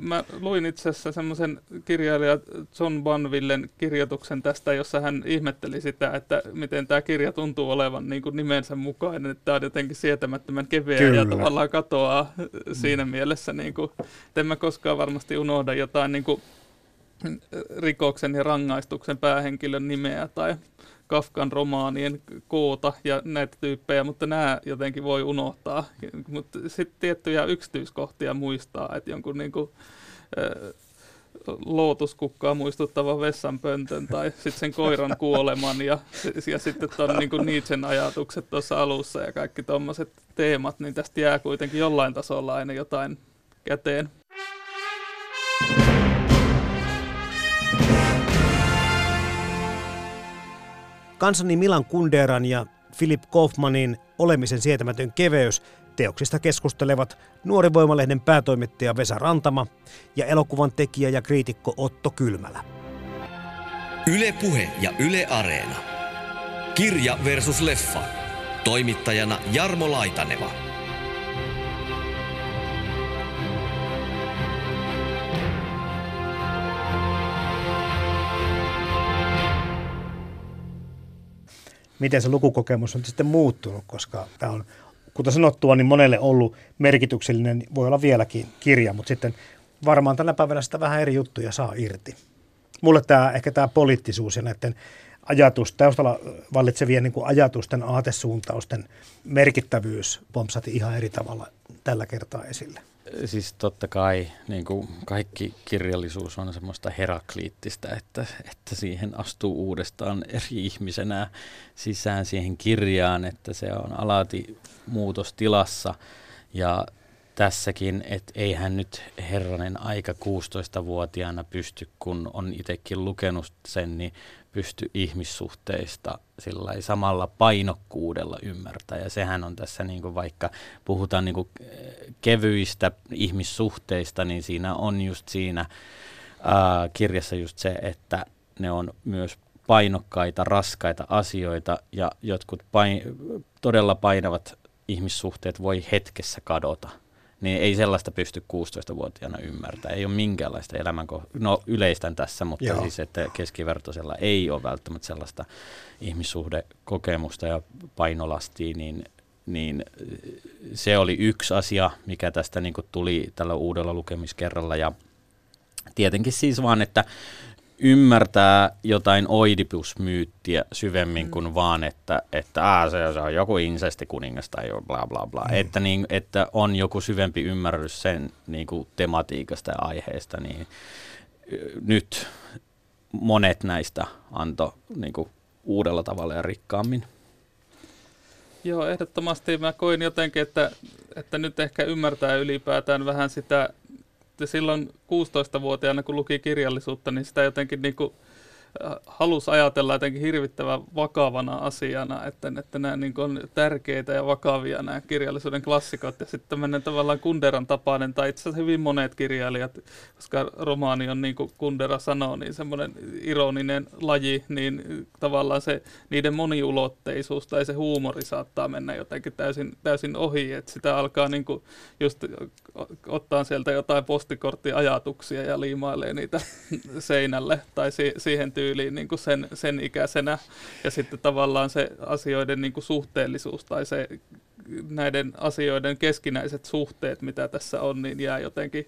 Mä luin itse asiassa semmoisen kirjailija John Banvillen kirjoituksen tästä, jossa hän ihmetteli sitä, että miten tämä kirja tuntuu olevan niin kuin nimensä mukainen, että tämä on jotenkin sietämättömän keveä Kyllä. ja tavallaan katoaa siinä mm. mielessä, niin kuin, en mä koskaan varmasti unohda jotain niin kuin, rikoksen ja rangaistuksen päähenkilön nimeä tai Kafkan romaanien koota ja näitä tyyppejä, mutta nämä jotenkin voi unohtaa. Mutta sitten tiettyjä yksityiskohtia muistaa, että jonkun niin kuin, äh, lootuskukkaa muistuttava vessanpöntön tai sitten sen koiran kuoleman ja, ja sitten tuon niin Nietzschen ajatukset tuossa alussa ja kaikki tuommoiset teemat, niin tästä jää kuitenkin jollain tasolla aina jotain käteen. Kansani Milan Kunderan ja Philip Kaufmanin Olemisen sietämätön keveys teoksista keskustelevat nuori voimalehden päätoimittaja Vesa Rantama ja elokuvan tekijä ja kriitikko Otto Kylmälä. Yle Puhe ja Yle Areena. Kirja versus leffa. Toimittajana Jarmo Laitaneva. Miten se lukukokemus on sitten muuttunut, koska tämä on, kuten sanottua, niin monelle ollut merkityksellinen, voi olla vieläkin kirja, mutta sitten varmaan tänä päivänä sitä vähän eri juttuja saa irti. Mulle tämä, ehkä tämä poliittisuus ja näiden ajatus, taustalla vallitsevien niin kuin ajatusten, aatesuuntausten merkittävyys pompsati ihan eri tavalla tällä kertaa esille. Siis totta kai niin kuin kaikki kirjallisuus on semmoista herakliittistä, että, että siihen astuu uudestaan eri ihmisenä sisään siihen kirjaan, että se on alati muutostilassa. Ja tässäkin, että eihän nyt herranen aika 16-vuotiaana pysty, kun on itsekin lukenut sen, niin pysty ihmissuhteista sillä samalla painokkuudella ymmärtää. Ja sehän on tässä, niin kuin vaikka puhutaan niin kuin kevyistä ihmissuhteista, niin siinä on just siinä ää, kirjassa just se, että ne on myös painokkaita, raskaita asioita ja jotkut pain, todella painavat ihmissuhteet voi hetkessä kadota – niin ei sellaista pysty 16-vuotiaana ymmärtämään. Ei ole minkäänlaista elämänko... No yleistän tässä, mutta Joo. siis, että keskivertoisella ei ole välttämättä sellaista ihmissuhdekokemusta ja painolastia, niin, niin se oli yksi asia, mikä tästä niin tuli tällä uudella lukemiskerralla. Ja tietenkin siis vaan, että ymmärtää jotain oidipusmyyttiä syvemmin mm. kuin vaan, että, että aa, se, se on joku insestikuningas tai bla bla bla. Mm. Että, niin, että on joku syvempi ymmärrys sen niin kuin tematiikasta ja aiheesta, niin nyt monet näistä antoi niin kuin, uudella tavalla ja rikkaammin. Joo, ehdottomasti mä koin jotenkin, että, että nyt ehkä ymmärtää ylipäätään vähän sitä silloin 16-vuotiaana, kun luki kirjallisuutta, niin sitä jotenkin niin kuin halusi ajatella jotenkin hirvittävän vakavana asiana, että, että nämä niin on tärkeitä ja vakavia nämä kirjallisuuden klassikot. Ja sitten tämmöinen tavallaan Kunderan tapainen, tai itse asiassa hyvin monet kirjailijat, koska romaani on niin kuin Kundera sanoo, niin semmoinen ironinen laji, niin tavallaan se niiden moniulotteisuus tai se huumori saattaa mennä jotenkin täysin, täysin ohi, että sitä alkaa niin kuin just ottaa sieltä jotain postikorttiajatuksia ja liimailee niitä seinälle tai si- siihen tyyliin tyyliin niin kuin sen, sen ikäisenä. Ja sitten tavallaan se asioiden niin kuin suhteellisuus tai se näiden asioiden keskinäiset suhteet, mitä tässä on, niin jää jotenkin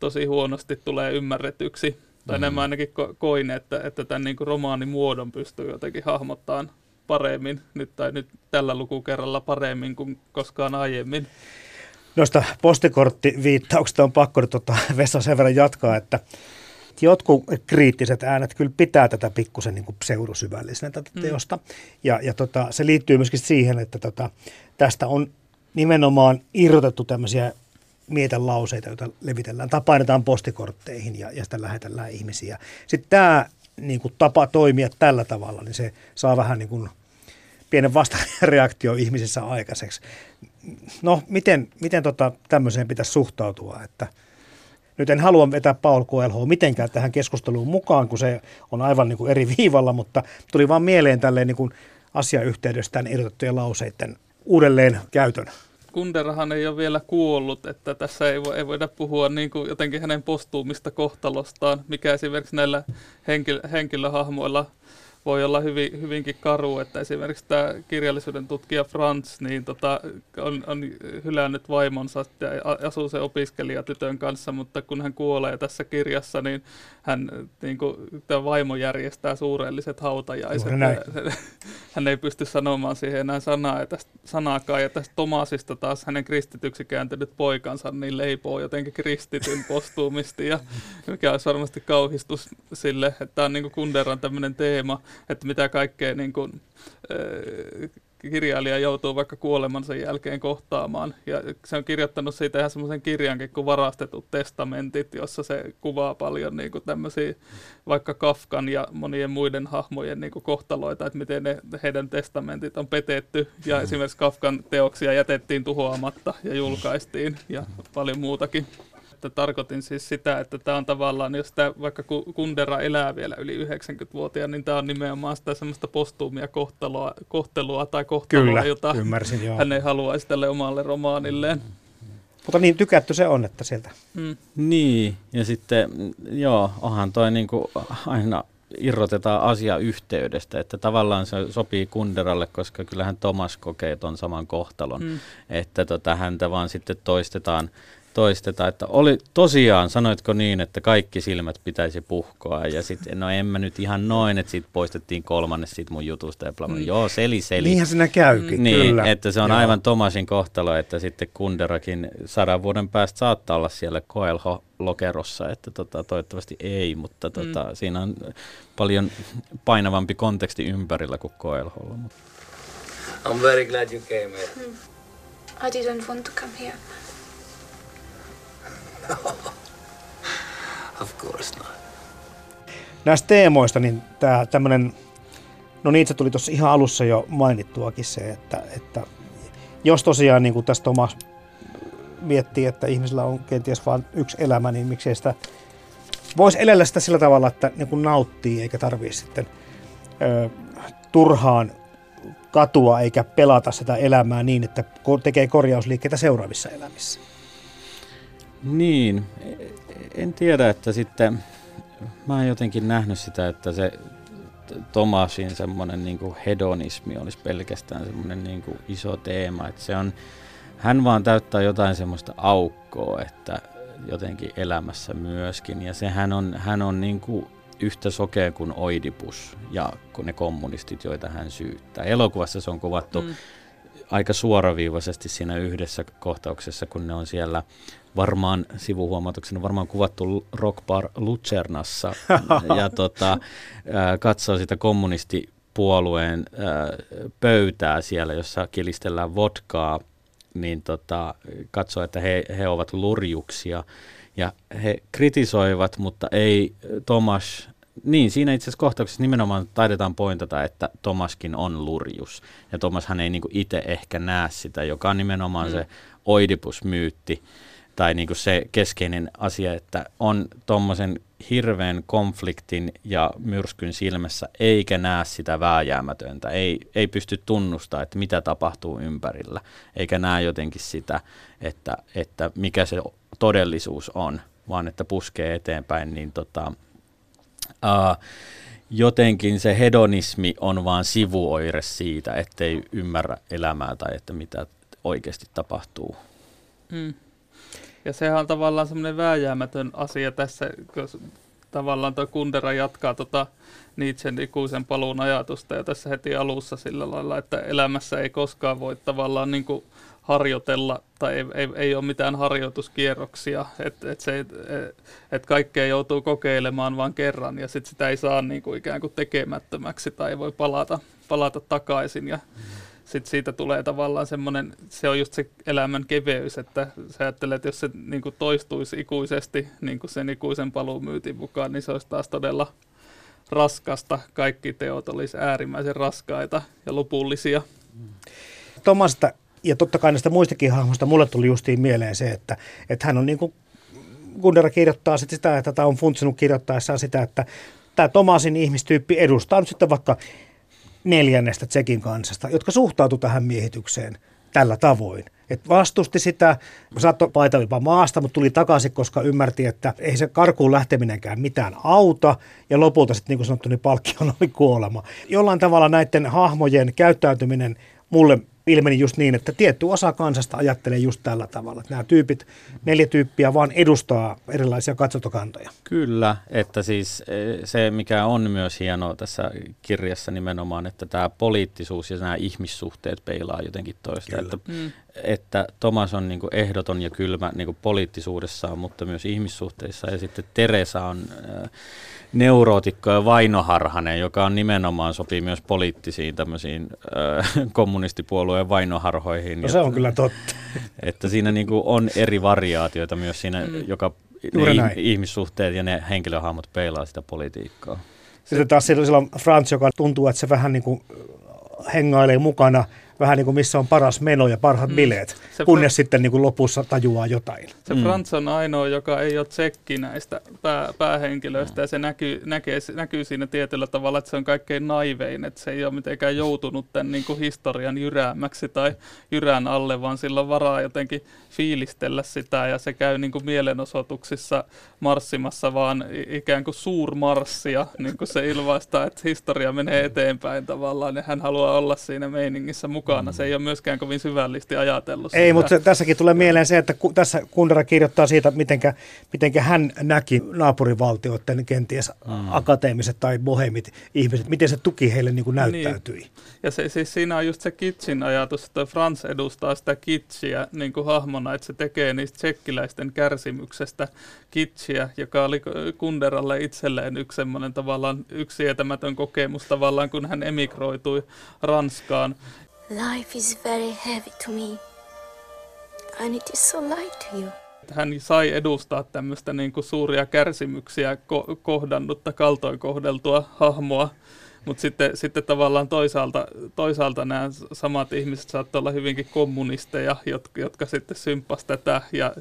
tosi huonosti tulee ymmärretyksi. Tai mm-hmm. nämä ainakin ko- koin, että, että tämän niin kuin romaanin muodon pystyy jotenkin hahmottamaan paremmin nyt tai nyt tällä lukukerralla paremmin kuin koskaan aiemmin. Noista postikorttiviittauksista on pakko nyt tota, Vessa sen verran jatkaa, että jotkut kriittiset äänet kyllä pitää tätä pikkusen niin pseudosyvällisenä tätä mm. teosta. Ja, ja tota, se liittyy myöskin siihen, että tota, tästä on nimenomaan irrotettu tämmöisiä mietelauseita, joita levitellään tai painetaan postikortteihin ja, ja sitä lähetellään ihmisiä. Sitten tämä niin kuin tapa toimia tällä tavalla, niin se saa vähän niin kuin pienen vastareaktio ihmisissä aikaiseksi. No, miten, miten tota, tämmöiseen pitäisi suhtautua, että nyt en halua vetää Paul Coelhoa mitenkään tähän keskusteluun mukaan, kun se on aivan niin kuin eri viivalla, mutta tuli vaan mieleen tälleen niin kuin asiayhteydestään irrotettujen lauseiden uudelleen käytön. Kunderahan ei ole vielä kuollut, että tässä ei, vo, ei voida puhua niin kuin jotenkin hänen postuumista kohtalostaan, mikä esimerkiksi näillä henkilö, henkilöhahmoilla voi olla hyvin, hyvinkin karu, että esimerkiksi tämä kirjallisuuden tutkija Franz niin tota, on, on hylännyt vaimonsa ja asuu se opiskelijatytön kanssa, mutta kun hän kuolee tässä kirjassa, niin hän niin kuin, tämä vaimo järjestää suurelliset hautajaiset. Ja hän ei pysty sanomaan siihen enää sanaa ja tästä, sanaakaan. Ja tästä Tomasista taas hänen kristityksi kääntynyt poikansa niin leipoo jotenkin kristityn postuumisti, ja mikä olisi varmasti kauhistus sille, että tämä on niin Kunderan tämmöinen teema, että mitä kaikkea niin kuin, kirjailija joutuu vaikka kuolemansa jälkeen kohtaamaan. Ja se on kirjoittanut siitä ihan semmoisen kirjankin kuin Varastetut testamentit, jossa se kuvaa paljon niin kuin tämmöisiä vaikka Kafkan ja monien muiden hahmojen niin kuin kohtaloita, että miten ne, heidän testamentit on petetty. Ja mm. esimerkiksi Kafkan teoksia jätettiin tuhoamatta ja julkaistiin ja paljon muutakin että tarkoitin siis sitä, että tämä on tavallaan, jos tämä vaikka Kundera elää vielä yli 90-vuotiaana, niin tämä on nimenomaan sitä semmoista postuumia kohtelua, kohtelua tai kohtelua, Kyllä, jota ymmärsin, joo. hän ei haluaisi tälle omalle romaanilleen. Mutta niin tykätty se on, että sieltä. Mm. Niin, ja sitten joo, onhan toi niinku aina irrotetaan asia yhteydestä, että tavallaan se sopii Kunderalle, koska kyllähän Thomas kokee ton saman kohtalon, mm. että tota, häntä vaan sitten toistetaan toisteta, että oli tosiaan, sanoitko niin, että kaikki silmät pitäisi puhkoa ja sitten, no en mä nyt ihan noin, että siitä poistettiin kolmannes siitä mun jutusta ja bla, mm. joo, seli, seli. Niinhän sinä käykin, niin, kyllä. että se on joo. aivan Tomasin kohtalo, että sitten Kunderakin sadan vuoden päästä saattaa olla siellä Koelho lokerossa, että tota, toivottavasti ei, mutta tota, mm. siinä on paljon painavampi konteksti ympärillä kuin Koelholla. I'm very glad you came here. Mm. I didn't want to come here. of course not. Näistä teemoista, niin tämä tämmöinen, no se tuli tuossa ihan alussa jo mainittuakin se, että, että jos tosiaan niin kuin tästä oma miettii, että ihmisellä on kenties vain yksi elämä, niin miksei sitä voisi elellä sitä sillä tavalla, että niin kuin nauttii eikä tarvitse sitten ö, turhaan katua eikä pelata sitä elämää niin, että tekee korjausliikkeitä seuraavissa elämissä. Niin, en tiedä, että sitten mä oon jotenkin nähnyt sitä, että se Tomasin semmoinen niin hedonismi olisi pelkästään semmoinen niin iso teema, että se on, hän vaan täyttää jotain semmoista aukkoa, että jotenkin elämässä myöskin, ja se hän on, hän on niin kuin yhtä sokea kuin Oidipus ja ne kommunistit, joita hän syyttää. Elokuvassa se on kuvattu mm. Aika suoraviivaisesti siinä yhdessä kohtauksessa, kun ne on siellä varmaan sivuhuomautuksena varmaan kuvattu Rockbar Lucernassa ja tota, katsoo sitä kommunistipuolueen pöytää siellä, jossa kilistellään vodkaa, niin tota, katsoo, että he, he ovat lurjuksia. Ja he kritisoivat, mutta ei Tomas niin, siinä itse asiassa kohtauksessa nimenomaan taidetaan pointata, että Tomaskin on lurjus. Ja Tomashan ei niinku itse ehkä näe sitä, joka on nimenomaan mm. se Oidipus-myytti, tai niin kuin se keskeinen asia, että on tuommoisen hirveän konfliktin ja myrskyn silmässä, eikä näe sitä vääjäämätöntä, ei, ei pysty tunnustamaan, että mitä tapahtuu ympärillä, eikä näe jotenkin sitä, että, että mikä se todellisuus on, vaan että puskee eteenpäin, niin tota, ää, jotenkin se hedonismi on vaan sivuoire siitä, ettei ymmärrä elämää tai että mitä oikeasti tapahtuu. Mm. Ja sehän on tavallaan semmoinen vääjäämätön asia tässä, kun tavallaan tuo Kundera jatkaa tota Nietzschen ikuisen paluun ajatusta ja tässä heti alussa sillä lailla, että elämässä ei koskaan voi tavallaan niin kuin harjoitella tai ei, ei, ei ole mitään harjoituskierroksia, että et et, et kaikkea joutuu kokeilemaan vain kerran ja sitten sitä ei saa niin kuin ikään kuin tekemättömäksi tai ei voi palata, palata takaisin ja mm. Sitten siitä tulee tavallaan semmoinen, se on just se elämän keveys, että sä ajattelet, että jos se niin kuin toistuisi ikuisesti niin kuin sen ikuisen paluumyytin mukaan, niin se olisi taas todella raskasta. Kaikki teot olisi äärimmäisen raskaita ja lopullisia. Tomasta ja totta kai näistä muistakin hahmoista mulle tuli justiin mieleen se, että, että hän on niin kuin Gundera kirjoittaa sit sitä, että tämä on funtsinut kirjoittaessaan sitä, että tämä Tomasin ihmistyyppi edustaa nyt sitten vaikka neljännestä Tsekin kansasta, jotka suhtautuu tähän miehitykseen tällä tavoin. Et vastusti sitä, saattoi paita jopa maasta, mutta tuli takaisin, koska ymmärti, että ei se karkuun lähteminenkään mitään auta. Ja lopulta sitten, niin kuin sanottu, niin palkkion oli kuolema. Jollain tavalla näiden hahmojen käyttäytyminen mulle ilmeni just niin, että tietty osa kansasta ajattelee just tällä tavalla. Että nämä tyypit, neljä tyyppiä vaan edustaa erilaisia katsotokantoja. Kyllä, että siis e, se mikä on myös hienoa tässä kirjassa nimenomaan, että tämä poliittisuus ja nämä ihmissuhteet peilaa jotenkin toista. Kyllä. Että, mm. että Thomas on niin ehdoton ja kylmä niin poliittisuudessaan, mutta myös ihmissuhteissa ja sitten Teresa on... Äh, neurootikko ja vainoharhanen, joka on nimenomaan sopii myös poliittisiin tämmöisiin äh, kommunistipuolueen vainoharhoihin. No se on kyllä totta. Että siinä niinku on eri variaatioita myös siinä, mm. joka ne ihmissuhteet ja ne henkilöhahmot peilaa sitä politiikkaa. Sitten taas silloin Frans, joka tuntuu, että se vähän niin kuin hengailee mukana – vähän niin kuin missä on paras meno ja parhaat mm. bileet, se kunnes Fra- sitten niin kuin lopussa tajuaa jotain. Se mm. Frans on ainoa, joka ei ole tsekki näistä pää, päähenkilöistä, mm. ja se näkyy, näkee, näkyy siinä tietyllä tavalla, että se on kaikkein naivein, että se ei ole mitenkään joutunut tämän niin kuin historian jyräämäksi tai jyrään alle, vaan sillä on varaa jotenkin fiilistellä sitä, ja se käy niin kuin mielenosoituksissa marssimassa vaan ikään kuin suurmarssia, niin kuin se ilmaistaa, että historia menee eteenpäin tavallaan, ja hän haluaa olla siinä meiningissä mukana mukana. Se ei ole myöskään kovin syvällisesti ajatellut Ei, sitä. mutta tässäkin tulee mieleen se, että ku, tässä Kundera kirjoittaa siitä, mitenkä, mitenkä hän näki naapurivaltioiden kenties mm. akateemiset tai bohemit ihmiset, miten se tuki heille niin kuin näyttäytyi. Niin. Ja se, siis siinä on just se kitsin ajatus, että Frans edustaa sitä kitsiä niin kuin hahmona, että se tekee niistä tsekkiläisten kärsimyksestä kitsiä, joka oli Kunderalle itselleen yksi semmoinen tavallaan yksi sietämätön kokemus tavallaan, kun hän emigroitui Ranskaan. Life is very heavy to me. And it is so light to you. Hän sai edustaa tämmöistä niin kuin suuria kärsimyksiä ko- kohdannutta, kaltoin kohdeltua hahmoa mutta sitten, sitten tavallaan toisaalta, toisaalta nämä samat ihmiset saattavat olla hyvinkin kommunisteja, jotka, jotka sitten symppasivat tätä. Ja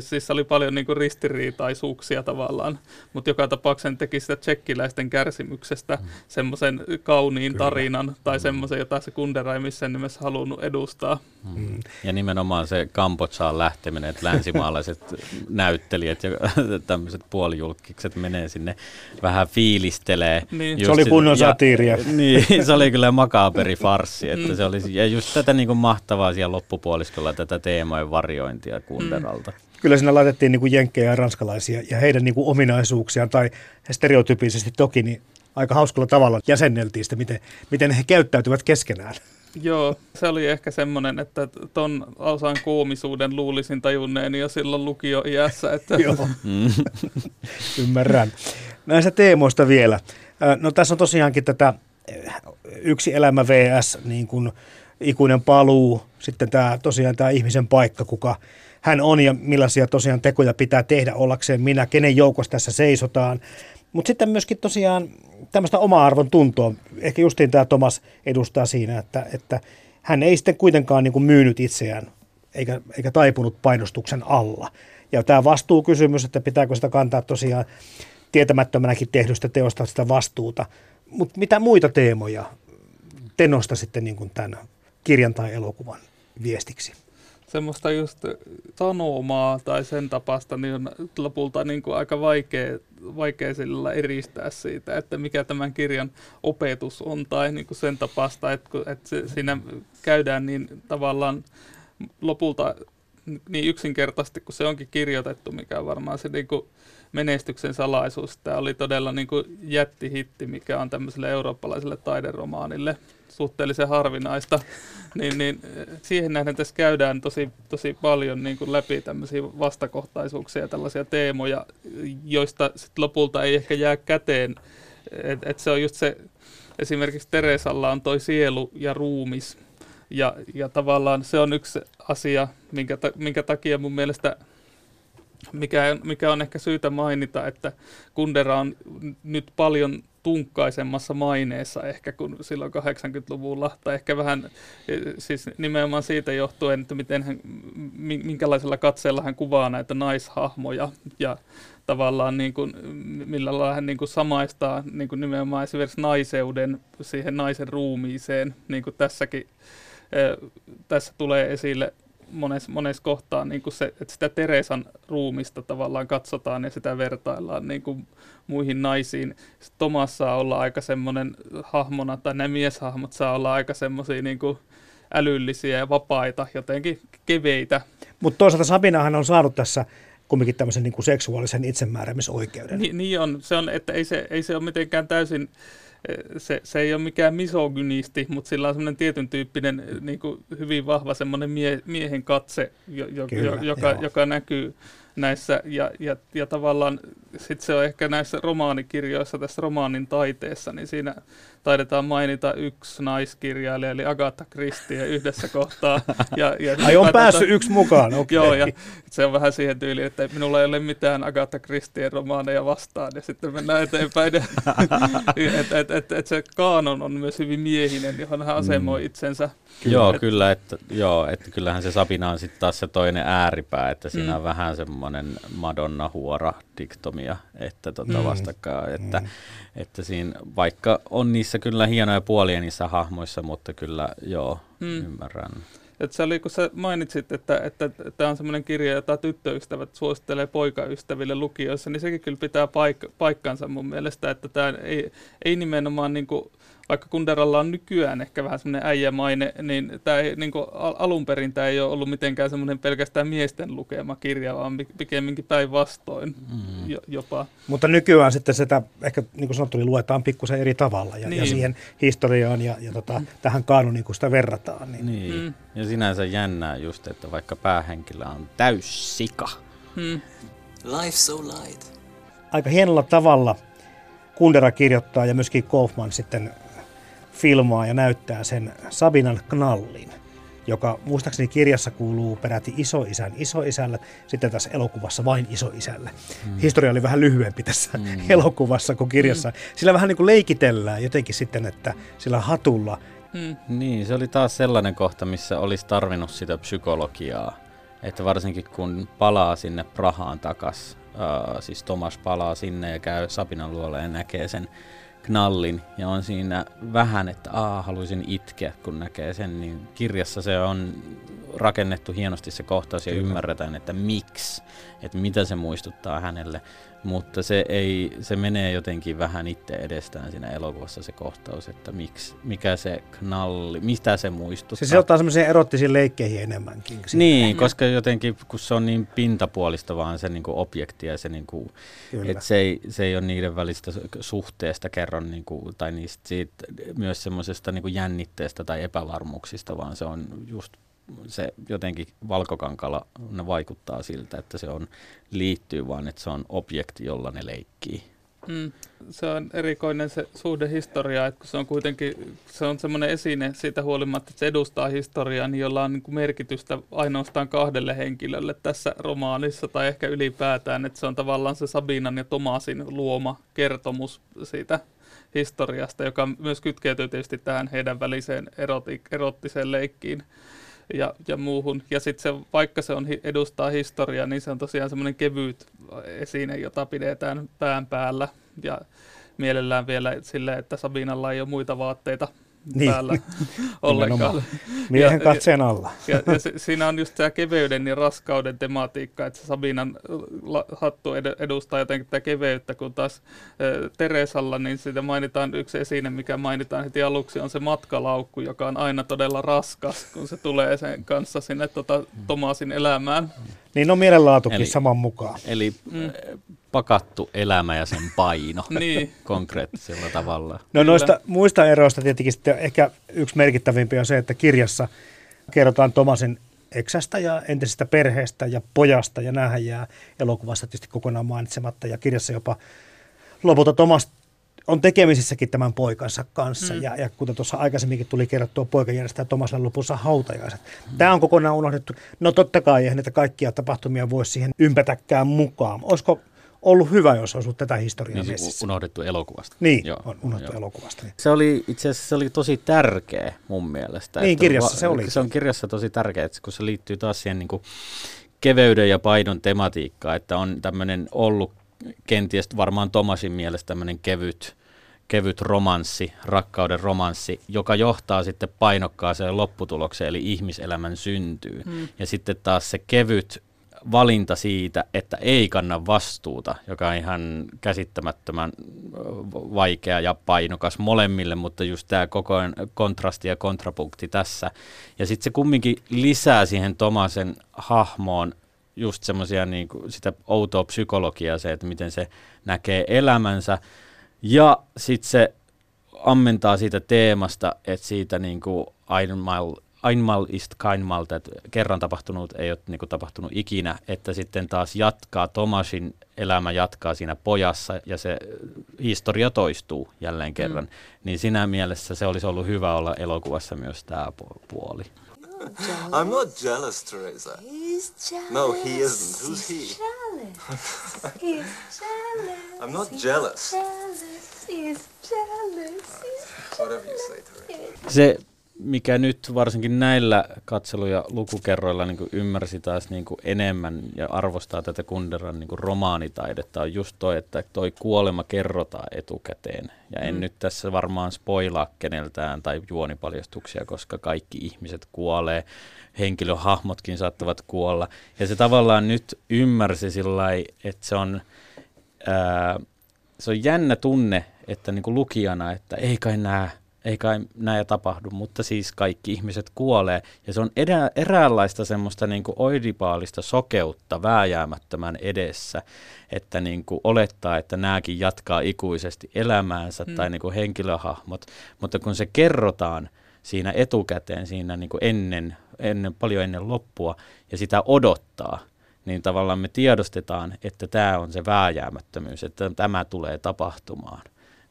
siis oli paljon niin kuin ristiriitaisuuksia tavallaan. Mutta joka tapauksessa teki sitä tsekkiläisten kärsimyksestä mm. semmoisen kauniin Kyllä. tarinan tai mm. semmoisen, jota se Kundera ei missään nimessä halunnut edustaa. Mm. mm. Ja nimenomaan se Kambodsaan lähteminen, että länsimaalaiset näyttelijät ja tämmöiset puolijulkikset menee sinne vähän fiilistelee. Niin. Se oli kunnon satiiria. niin, se oli kyllä makaberi farssi, että se oli, ja just tätä niin kuin mahtavaa siellä loppupuoliskolla, tätä teemojen varjointia Kunderalta. Mm. Kyllä siinä laitettiin niin kuin jenkkejä ja ranskalaisia ja heidän niin kuin ominaisuuksiaan tai stereotypisesti toki, niin aika hauskalla tavalla jäsenneltiin sitä, miten, miten he käyttäytyvät keskenään. Joo, se oli ehkä semmoinen, että ton osan koomisuuden luulisin tajunneeni jo silloin lukio iässä. Että... Joo, ymmärrän. Näistä teemoista vielä. No tässä on tosiaankin tätä yksi elämä VS, niin kuin ikuinen paluu, sitten tämä, tosiaan tämä ihmisen paikka, kuka hän on ja millaisia tosiaan tekoja pitää tehdä ollakseen minä, kenen joukossa tässä seisotaan. Mutta sitten myöskin tosiaan tämmöistä oma-arvon tuntoa. Ehkä justiin tämä Thomas edustaa siinä, että, että hän ei sitten kuitenkaan niin kuin myynyt itseään eikä, eikä taipunut painostuksen alla. Ja tämä vastuukysymys, että pitääkö sitä kantaa tosiaan tietämättömänäkin tehdystä teosta sitä vastuuta. Mutta mitä muita teemoja te sitten niin kuin tämän kirjan tai elokuvan viestiksi? Semmoista just sanomaa tai sen tapasta niin on lopulta niin kuin aika vaikea, vaikea sillä eristää siitä, että mikä tämän kirjan opetus on tai niin kuin sen tapasta, että, että se, siinä käydään niin tavallaan lopulta niin yksinkertaisesti kuin se onkin kirjoitettu, mikä on varmaan se niin kuin menestyksen salaisuus. Tämä oli todella niin kuin jättihitti, mikä on tämmöiselle eurooppalaiselle taideromaanille suhteellisen harvinaista, niin, niin siihen nähden tässä käydään tosi, tosi paljon niin kuin läpi tämmöisiä vastakohtaisuuksia ja tällaisia teemoja, joista sit lopulta ei ehkä jää käteen. Et, et se on just se, esimerkiksi Teresalla on toi sielu ja ruumis, ja, ja tavallaan se on yksi asia, minkä, ta, minkä takia mun mielestä mikä, mikä on ehkä syytä mainita, että Kundera on nyt paljon tunkkaisemmassa maineessa ehkä kuin silloin 80-luvulla, tai ehkä vähän siis nimenomaan siitä johtuen, että miten hän, minkälaisella katseella hän kuvaa näitä naishahmoja. Ja tavallaan niin kuin, millä lailla hän niin kuin samaistaa niin kuin nimenomaan esimerkiksi naiseuden siihen naisen ruumiiseen, niin kuin tässäkin tässä tulee esille monessa, monessa kohtaa niin kuin se, että sitä Teresan ruumista tavallaan katsotaan ja sitä vertaillaan niin kuin muihin naisiin. Sitten Tomas saa olla aika semmoinen hahmona, tai nämä mieshahmot saa olla aika semmoisia niin kuin älyllisiä ja vapaita, jotenkin keveitä. Mutta toisaalta Sabinahan on saanut tässä kumminkin tämmöisen niin kuin seksuaalisen itsemääräämisoikeuden. Ni, niin on, se on, että ei se, ei se ole mitenkään täysin se, se ei ole mikään misogynisti, mutta sillä on semmoinen tietyn tyyppinen niin kuin hyvin vahva semmoinen mie, miehen katse, jo, jo, Kyllä, joka, joka näkyy näissä, ja, ja, ja tavallaan sitten se on ehkä näissä romaanikirjoissa, tässä romaanin taiteessa, niin siinä taidetaan mainita yksi naiskirjailija, eli Agatha Christie yhdessä kohtaa. Ja, ja Ai on päässyt yksi mukaan, okei. Okay. Joo, ja se on vähän siihen tyyliin, että minulla ei ole mitään Agatha Christien romaaneja vastaan, ja sitten mennään eteenpäin. että et, et, et se kaanon on myös hyvin miehinen, johon hän asemoi mm. itsensä. Kyllä, joo, et, kyllä, että, joo, että kyllähän se Sabina on sitten taas se toinen ääripää, että siinä mm. on vähän semmoinen Madonna-huora diktomia, että tota mm. vastakkain, että, mm. että siinä, vaikka on niissä kyllä hienoja puolia niissä hahmoissa, mutta kyllä joo, mm. ymmärrän. Et se oli, kun sä mainitsit, että, että tämä on semmoinen kirja, jota tyttöystävät suosittelee poikaystäville lukijoissa, niin sekin kyllä pitää paik- paikkansa mun mielestä, että tämä ei, ei nimenomaan niin kuin vaikka Kunderalla on nykyään ehkä vähän semmoinen äijämaine, niin, tämä ei, niin kuin alun perin tämä ei ole ollut mitenkään semmoinen pelkästään miesten lukema kirja, vaan pikemminkin päinvastoin mm. jopa. Mutta nykyään sitten sitä ehkä niin kuin sanottu, niin luetaan pikkusen eri tavalla ja, niin. ja siihen historiaan ja, ja tota, mm. tähän kaanoniin, kun sitä verrataan. Niin. niin. Mm. Ja sinänsä jännää just, että vaikka päähenkilö on täys sika. Mm. Life so light. Aika hienolla tavalla Kundera kirjoittaa ja myöskin Kaufman sitten filmaa ja näyttää sen Sabinan knallin, joka muistaakseni kirjassa kuuluu peräti isoisän isoisälle, sitten tässä elokuvassa vain isoisälle. Mm. Historia oli vähän lyhyempi tässä mm. elokuvassa kuin kirjassa. Mm. Sillä vähän niin kuin leikitellään jotenkin sitten, että sillä hatulla. Mm. Niin, se oli taas sellainen kohta, missä olisi tarvinnut sitä psykologiaa. Että varsinkin kun palaa sinne Prahaan takas, uh, siis Tomas palaa sinne ja käy Sabinan luolle ja näkee sen knallin ja on siinä vähän, että aa, haluaisin itkeä, kun näkee sen, niin kirjassa se on rakennettu hienosti se kohtaus ja Kyllä. ymmärretään, että miksi, että mitä se muistuttaa hänelle mutta se, ei, se menee jotenkin vähän itse edestään siinä elokuvassa se kohtaus, että miksi, mikä se knalli, mistä se muistuttaa. Se ottaa semmoisia erottisiin leikkeihin enemmänkin. Siitä. Niin, koska jotenkin, kun se on niin pintapuolista vaan se niinku objekti ja se, niinku, että se, ei, se ei ole niiden välistä suhteesta kerron, niinku, tai niistä siitä, myös semmoisesta niinku jännitteestä tai epävarmuuksista, vaan se on just se jotenkin valkokankalla ne vaikuttaa siltä, että se on liittyy vaan, että se on objekti, jolla ne leikkii. Mm. Se on erikoinen se suhdehistoria, että kun se on kuitenkin se on semmoinen esine siitä huolimatta, että se edustaa historiaa, niin jolla on niin kuin merkitystä ainoastaan kahdelle henkilölle tässä romaanissa tai ehkä ylipäätään, että se on tavallaan se Sabinan ja Tomasin luoma kertomus siitä historiasta, joka myös kytkeytyy tietysti tähän heidän väliseen eroti, erottiseen leikkiin ja, ja muuhun. Ja sitten se, vaikka se on, edustaa historiaa, niin se on tosiaan semmoinen kevyt esine, jota pidetään pään päällä. Ja mielellään vielä sille, että Sabinalla ei ole muita vaatteita Niin. päällä ollenkaan. Miehen Ja- katseen alla. Ja, ja se, siinä on just tämä keveyden ja raskauden tematiikka, että Sabinan la, hattu ed- edustaa jotenkin tätä keveyttä, kun taas äh, Teresalla, niin siitä mainitaan yksi esine, mikä mainitaan heti aluksi, on se matkalaukku, joka on aina todella raskas, kun se tulee sen kanssa sinne tota, Tomasin elämään. Niin on mielenlaatukin Eli- saman mukaan. Eli Mm. Pakattu elämä ja sen paino Niin. konkreettisella tavalla. No Kyllä. noista muista eroista tietenkin sitten ehkä yksi merkittävimpiä on se, että kirjassa kerrotaan Tomasin eksästä ja entisestä perheestä ja pojasta, ja näähän jää elokuvassa tietysti kokonaan mainitsematta, ja kirjassa jopa lopulta Tomas on tekemisissäkin tämän poikansa kanssa, mm. ja, ja kuten tuossa aikaisemminkin tuli kerrottua, poika järjestää Tomaselle lopussa hautajaiset. Tämä on kokonaan unohdettu. No totta kai, eihän näitä kaikkia tapahtumia voisi siihen ympätäkään mukaan. Olisiko ollut hyvä, jos olisi ollut tätä historiaa Niin se messissä? unohdettu elokuvasta. Niin, Joo, on unohdettu joo. elokuvasta. Niin. Se oli itse asiassa se oli tosi tärkeä mun mielestä. Niin, että kirjassa se oli. Se on kirjassa tosi tärkeä, että kun se liittyy taas siihen niin kuin keveyden ja paidon tematiikkaan, että on tämmöinen ollut kenties varmaan Tomasin mielestä tämmöinen kevyt, kevyt romanssi, rakkauden romanssi, joka johtaa sitten painokkaaseen lopputulokseen, eli ihmiselämän syntyyn. Mm. Ja sitten taas se kevyt valinta siitä, että ei kanna vastuuta, joka on ihan käsittämättömän vaikea ja painokas molemmille, mutta just tämä koko ajan kontrasti ja kontrapunkti tässä. Ja sitten se kumminkin lisää siihen Tomasen hahmoon just semmoisia niin sitä outoa psykologiaa, se, että miten se näkee elämänsä. Ja sitten se ammentaa siitä teemasta, että siitä niin kuin einmal, einmal ist keinmal, että kerran tapahtunut ei ole niin kuin tapahtunut ikinä, että sitten taas jatkaa, Tomasin elämä jatkaa siinä pojassa ja se historia toistuu jälleen kerran. Mm. Niin siinä mielessä se olisi ollut hyvä olla elokuvassa myös tämä puoli. I'm not jealous, Teresa. He's jealous. No, he isn't. Who's he? Jealous. He's jealous. I'm not jealous. Jealous. He's jealous. He's Whatever you say, Teresa. Se, mikä nyt varsinkin näillä katselu- ja lukukerroilla niin kuin ymmärsi taas niin kuin enemmän ja arvostaa tätä Kunderan niin kuin romaanitaidetta, on just toi, että toi kuolema kerrotaan etukäteen. Ja en Mm. nyt tässä varmaan spoilaa keneltään tai juonipaljastuksia, koska kaikki ihmiset kuolee, henkilöhahmotkin saattavat kuolla. Ja se tavallaan nyt ymmärsi sillä että se on... Ää, se on jännä tunne, että niin kuin lukijana, että ei kai nämä ei kai näin tapahdu, mutta siis kaikki ihmiset kuolee. Ja se on erä, eräänlaista semmoista niin kuin oidipaalista sokeutta vääjäämättömän edessä, että niin kuin olettaa, että nämäkin jatkaa ikuisesti elämäänsä mm. tai niin kuin henkilöhahmot. Mutta kun se kerrotaan siinä etukäteen, siinä niin kuin ennen, ennen, paljon ennen loppua, ja sitä odottaa, niin tavallaan me tiedostetaan, että tämä on se vääjäämättömyys, että tämä tulee tapahtumaan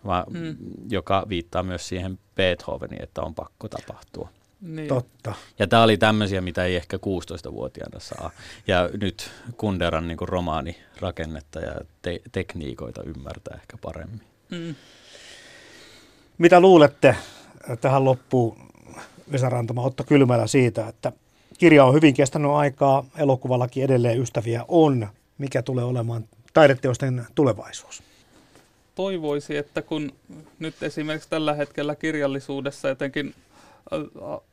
vaan, Mm. joka viittaa myös siihen Beethoveniin, että on pakko tapahtua. Niin. Totta. Ja tämä oli tämmöisiä, mitä ei ehkä 16-vuotiaana saa. Ja nyt Kunderan niin romaani rakennetta ja te- tekniikoita ymmärtää ehkä paremmin. Mm. Mitä luulette tähän loppuun, Vesa Rantama, Otto Kylmälä siitä, että kirja on hyvin kestänyt aikaa, elokuvallakin edelleen ystäviä on. Mikä tulee olemaan taideteosten tulevaisuus? Toivoisi, että kun nyt esimerkiksi tällä hetkellä kirjallisuudessa jotenkin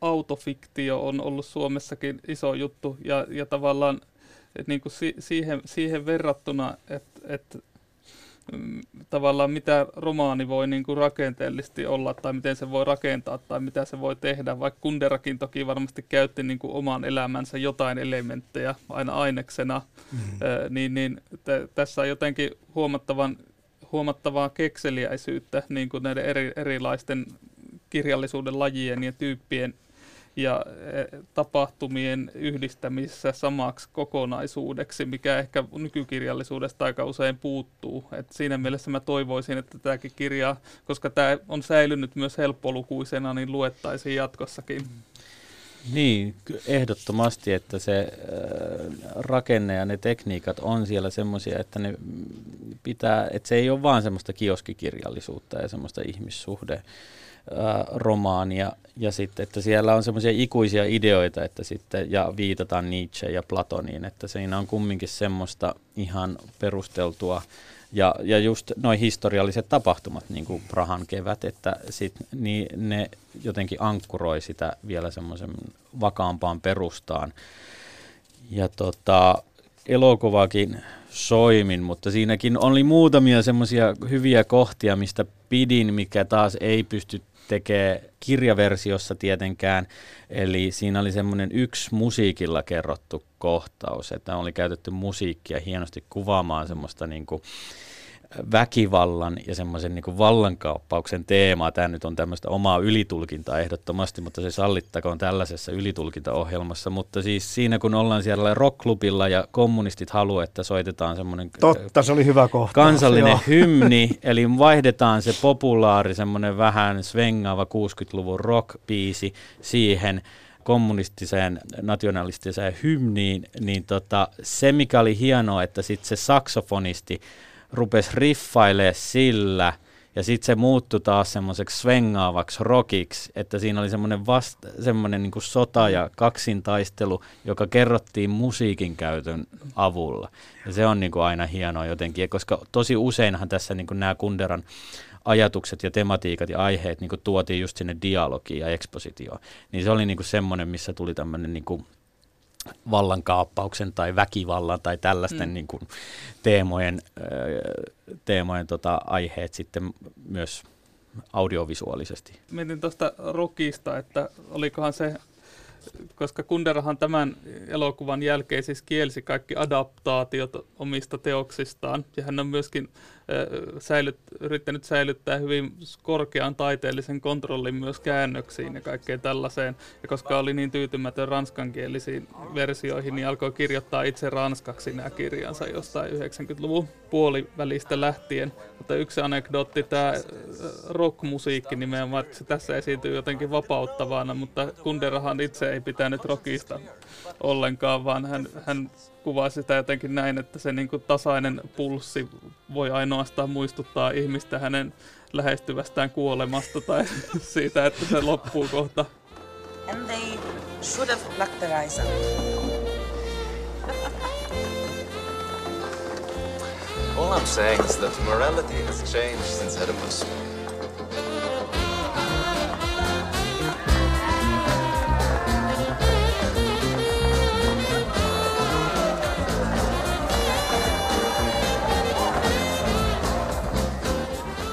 autofiktio on ollut Suomessakin iso juttu ja, ja tavallaan et niin kuin si, siihen, siihen verrattuna, että et, mm, tavallaan mitä romaani voi niin kuin rakenteellisesti olla tai miten se voi rakentaa tai mitä se voi tehdä, vaikka Kunderakin toki varmasti käytti niin kuin oman elämänsä jotain elementtejä aina aineksena, mm. niin, niin t- tässä on jotenkin huomattavan huomattavaa kekseliäisyyttä niin kuin näiden eri, erilaisten kirjallisuuden lajien ja tyyppien ja eh, tapahtumien yhdistämisessä samaksi kokonaisuudeksi, mikä ehkä nykykirjallisuudesta aika usein puuttuu. Et siinä mielessä mä toivoisin, että tämäkin kirja, koska tämä on säilynyt myös helppolukuisena, niin luettaisiin jatkossakin. Niin, ehdottomasti, että se rakenne ja ne tekniikat on siellä semmoisia, että ne pitää, että se ei ole vaan semmoista kioskikirjallisuutta ja semmoista ihmissuhde romaania ja sitten, että siellä on semmoisia ikuisia ideoita että sitten, ja viitataan Nietzsche ja Platoniin, että siinä on kumminkin semmoista ihan perusteltua ja, ja just noin historialliset tapahtumat, niin kuin Prahan kevät, että sit, niin ne jotenkin ankkuroi sitä vielä semmoisen vakaampaan perustaan. Ja tota, elokuvakin soimin, mutta siinäkin oli muutamia semmoisia hyviä kohtia, mistä pidin, mikä taas ei pysty tekee kirjaversiossa tietenkään. Eli siinä oli semmoinen yksi musiikilla kerrottu kohtaus, että oli käytetty musiikkia hienosti kuvaamaan semmoista niin kuin, väkivallan ja semmoisen niin vallankaappauksen teemaa. Tämä nyt on tämmöistä omaa ylitulkintaa ehdottomasti, mutta se sallittakoon tällaisessa ylitulkintaohjelmassa. Mutta siis siinä, kun ollaan siellä rockklubilla ja kommunistit haluaa, että soitetaan semmoinen Totta, se oli hyvä kohta. kansallinen Joo. hymni, eli vaihdetaan se populaari, semmoinen vähän svengaava 60-luvun rock-biisi siihen kommunistiseen nationalistiseen hymniin, niin tota, se mikä oli hienoa, että sitten se saksofonisti rupesi riffailemaan sillä, ja sitten se muuttui taas semmoiseksi svengaavaksi rockiksi, että siinä oli semmoinen, vasta, semmoinen niin sota- ja kaksintaistelu, joka kerrottiin musiikin käytön avulla. Ja se on niin kuin aina hienoa jotenkin, koska tosi useinhan tässä niin kuin nämä Kunderan ajatukset ja tematiikat ja aiheet niin kuin tuotiin just sinne dialogiin ja ekspositioon. Niin se oli niin kuin semmoinen, missä tuli tämmöinen niin kuin vallankaappauksen tai väkivallan tai tällaisten mm. niin kuin teemojen, teemojen tota, aiheet sitten myös audiovisuaalisesti. Mietin tuosta rokista, että olikohan se koska Kunderahan tämän elokuvan jälkeen siis kielsi kaikki adaptaatiot omista teoksistaan, ja hän on myöskin säilyt, yrittänyt säilyttää hyvin korkean taiteellisen kontrollin myös käännöksiin ja kaikkeen tällaiseen. Ja koska oli niin tyytymätön ranskankielisiin versioihin, niin alkoi kirjoittaa itse ranskaksi nämä kirjansa jostain 90-luvun puolivälistä lähtien. Mutta yksi anekdootti, tämä rockmusiikki nimenomaan, että se tässä esiintyy jotenkin vapauttavana, mutta Kunderahan itse ei pitänyt rockista ollenkaan, vaan hän, hän kuvaa sitä jotenkin näin, että se niin kuin tasainen pulssi voi ainoastaan muistuttaa ihmistä hänen lähestyvästään kuolemasta tai siitä, että se loppuu kohta. And they should have plucked the rice out. All I'm saying is that morality has changed since Oedipus.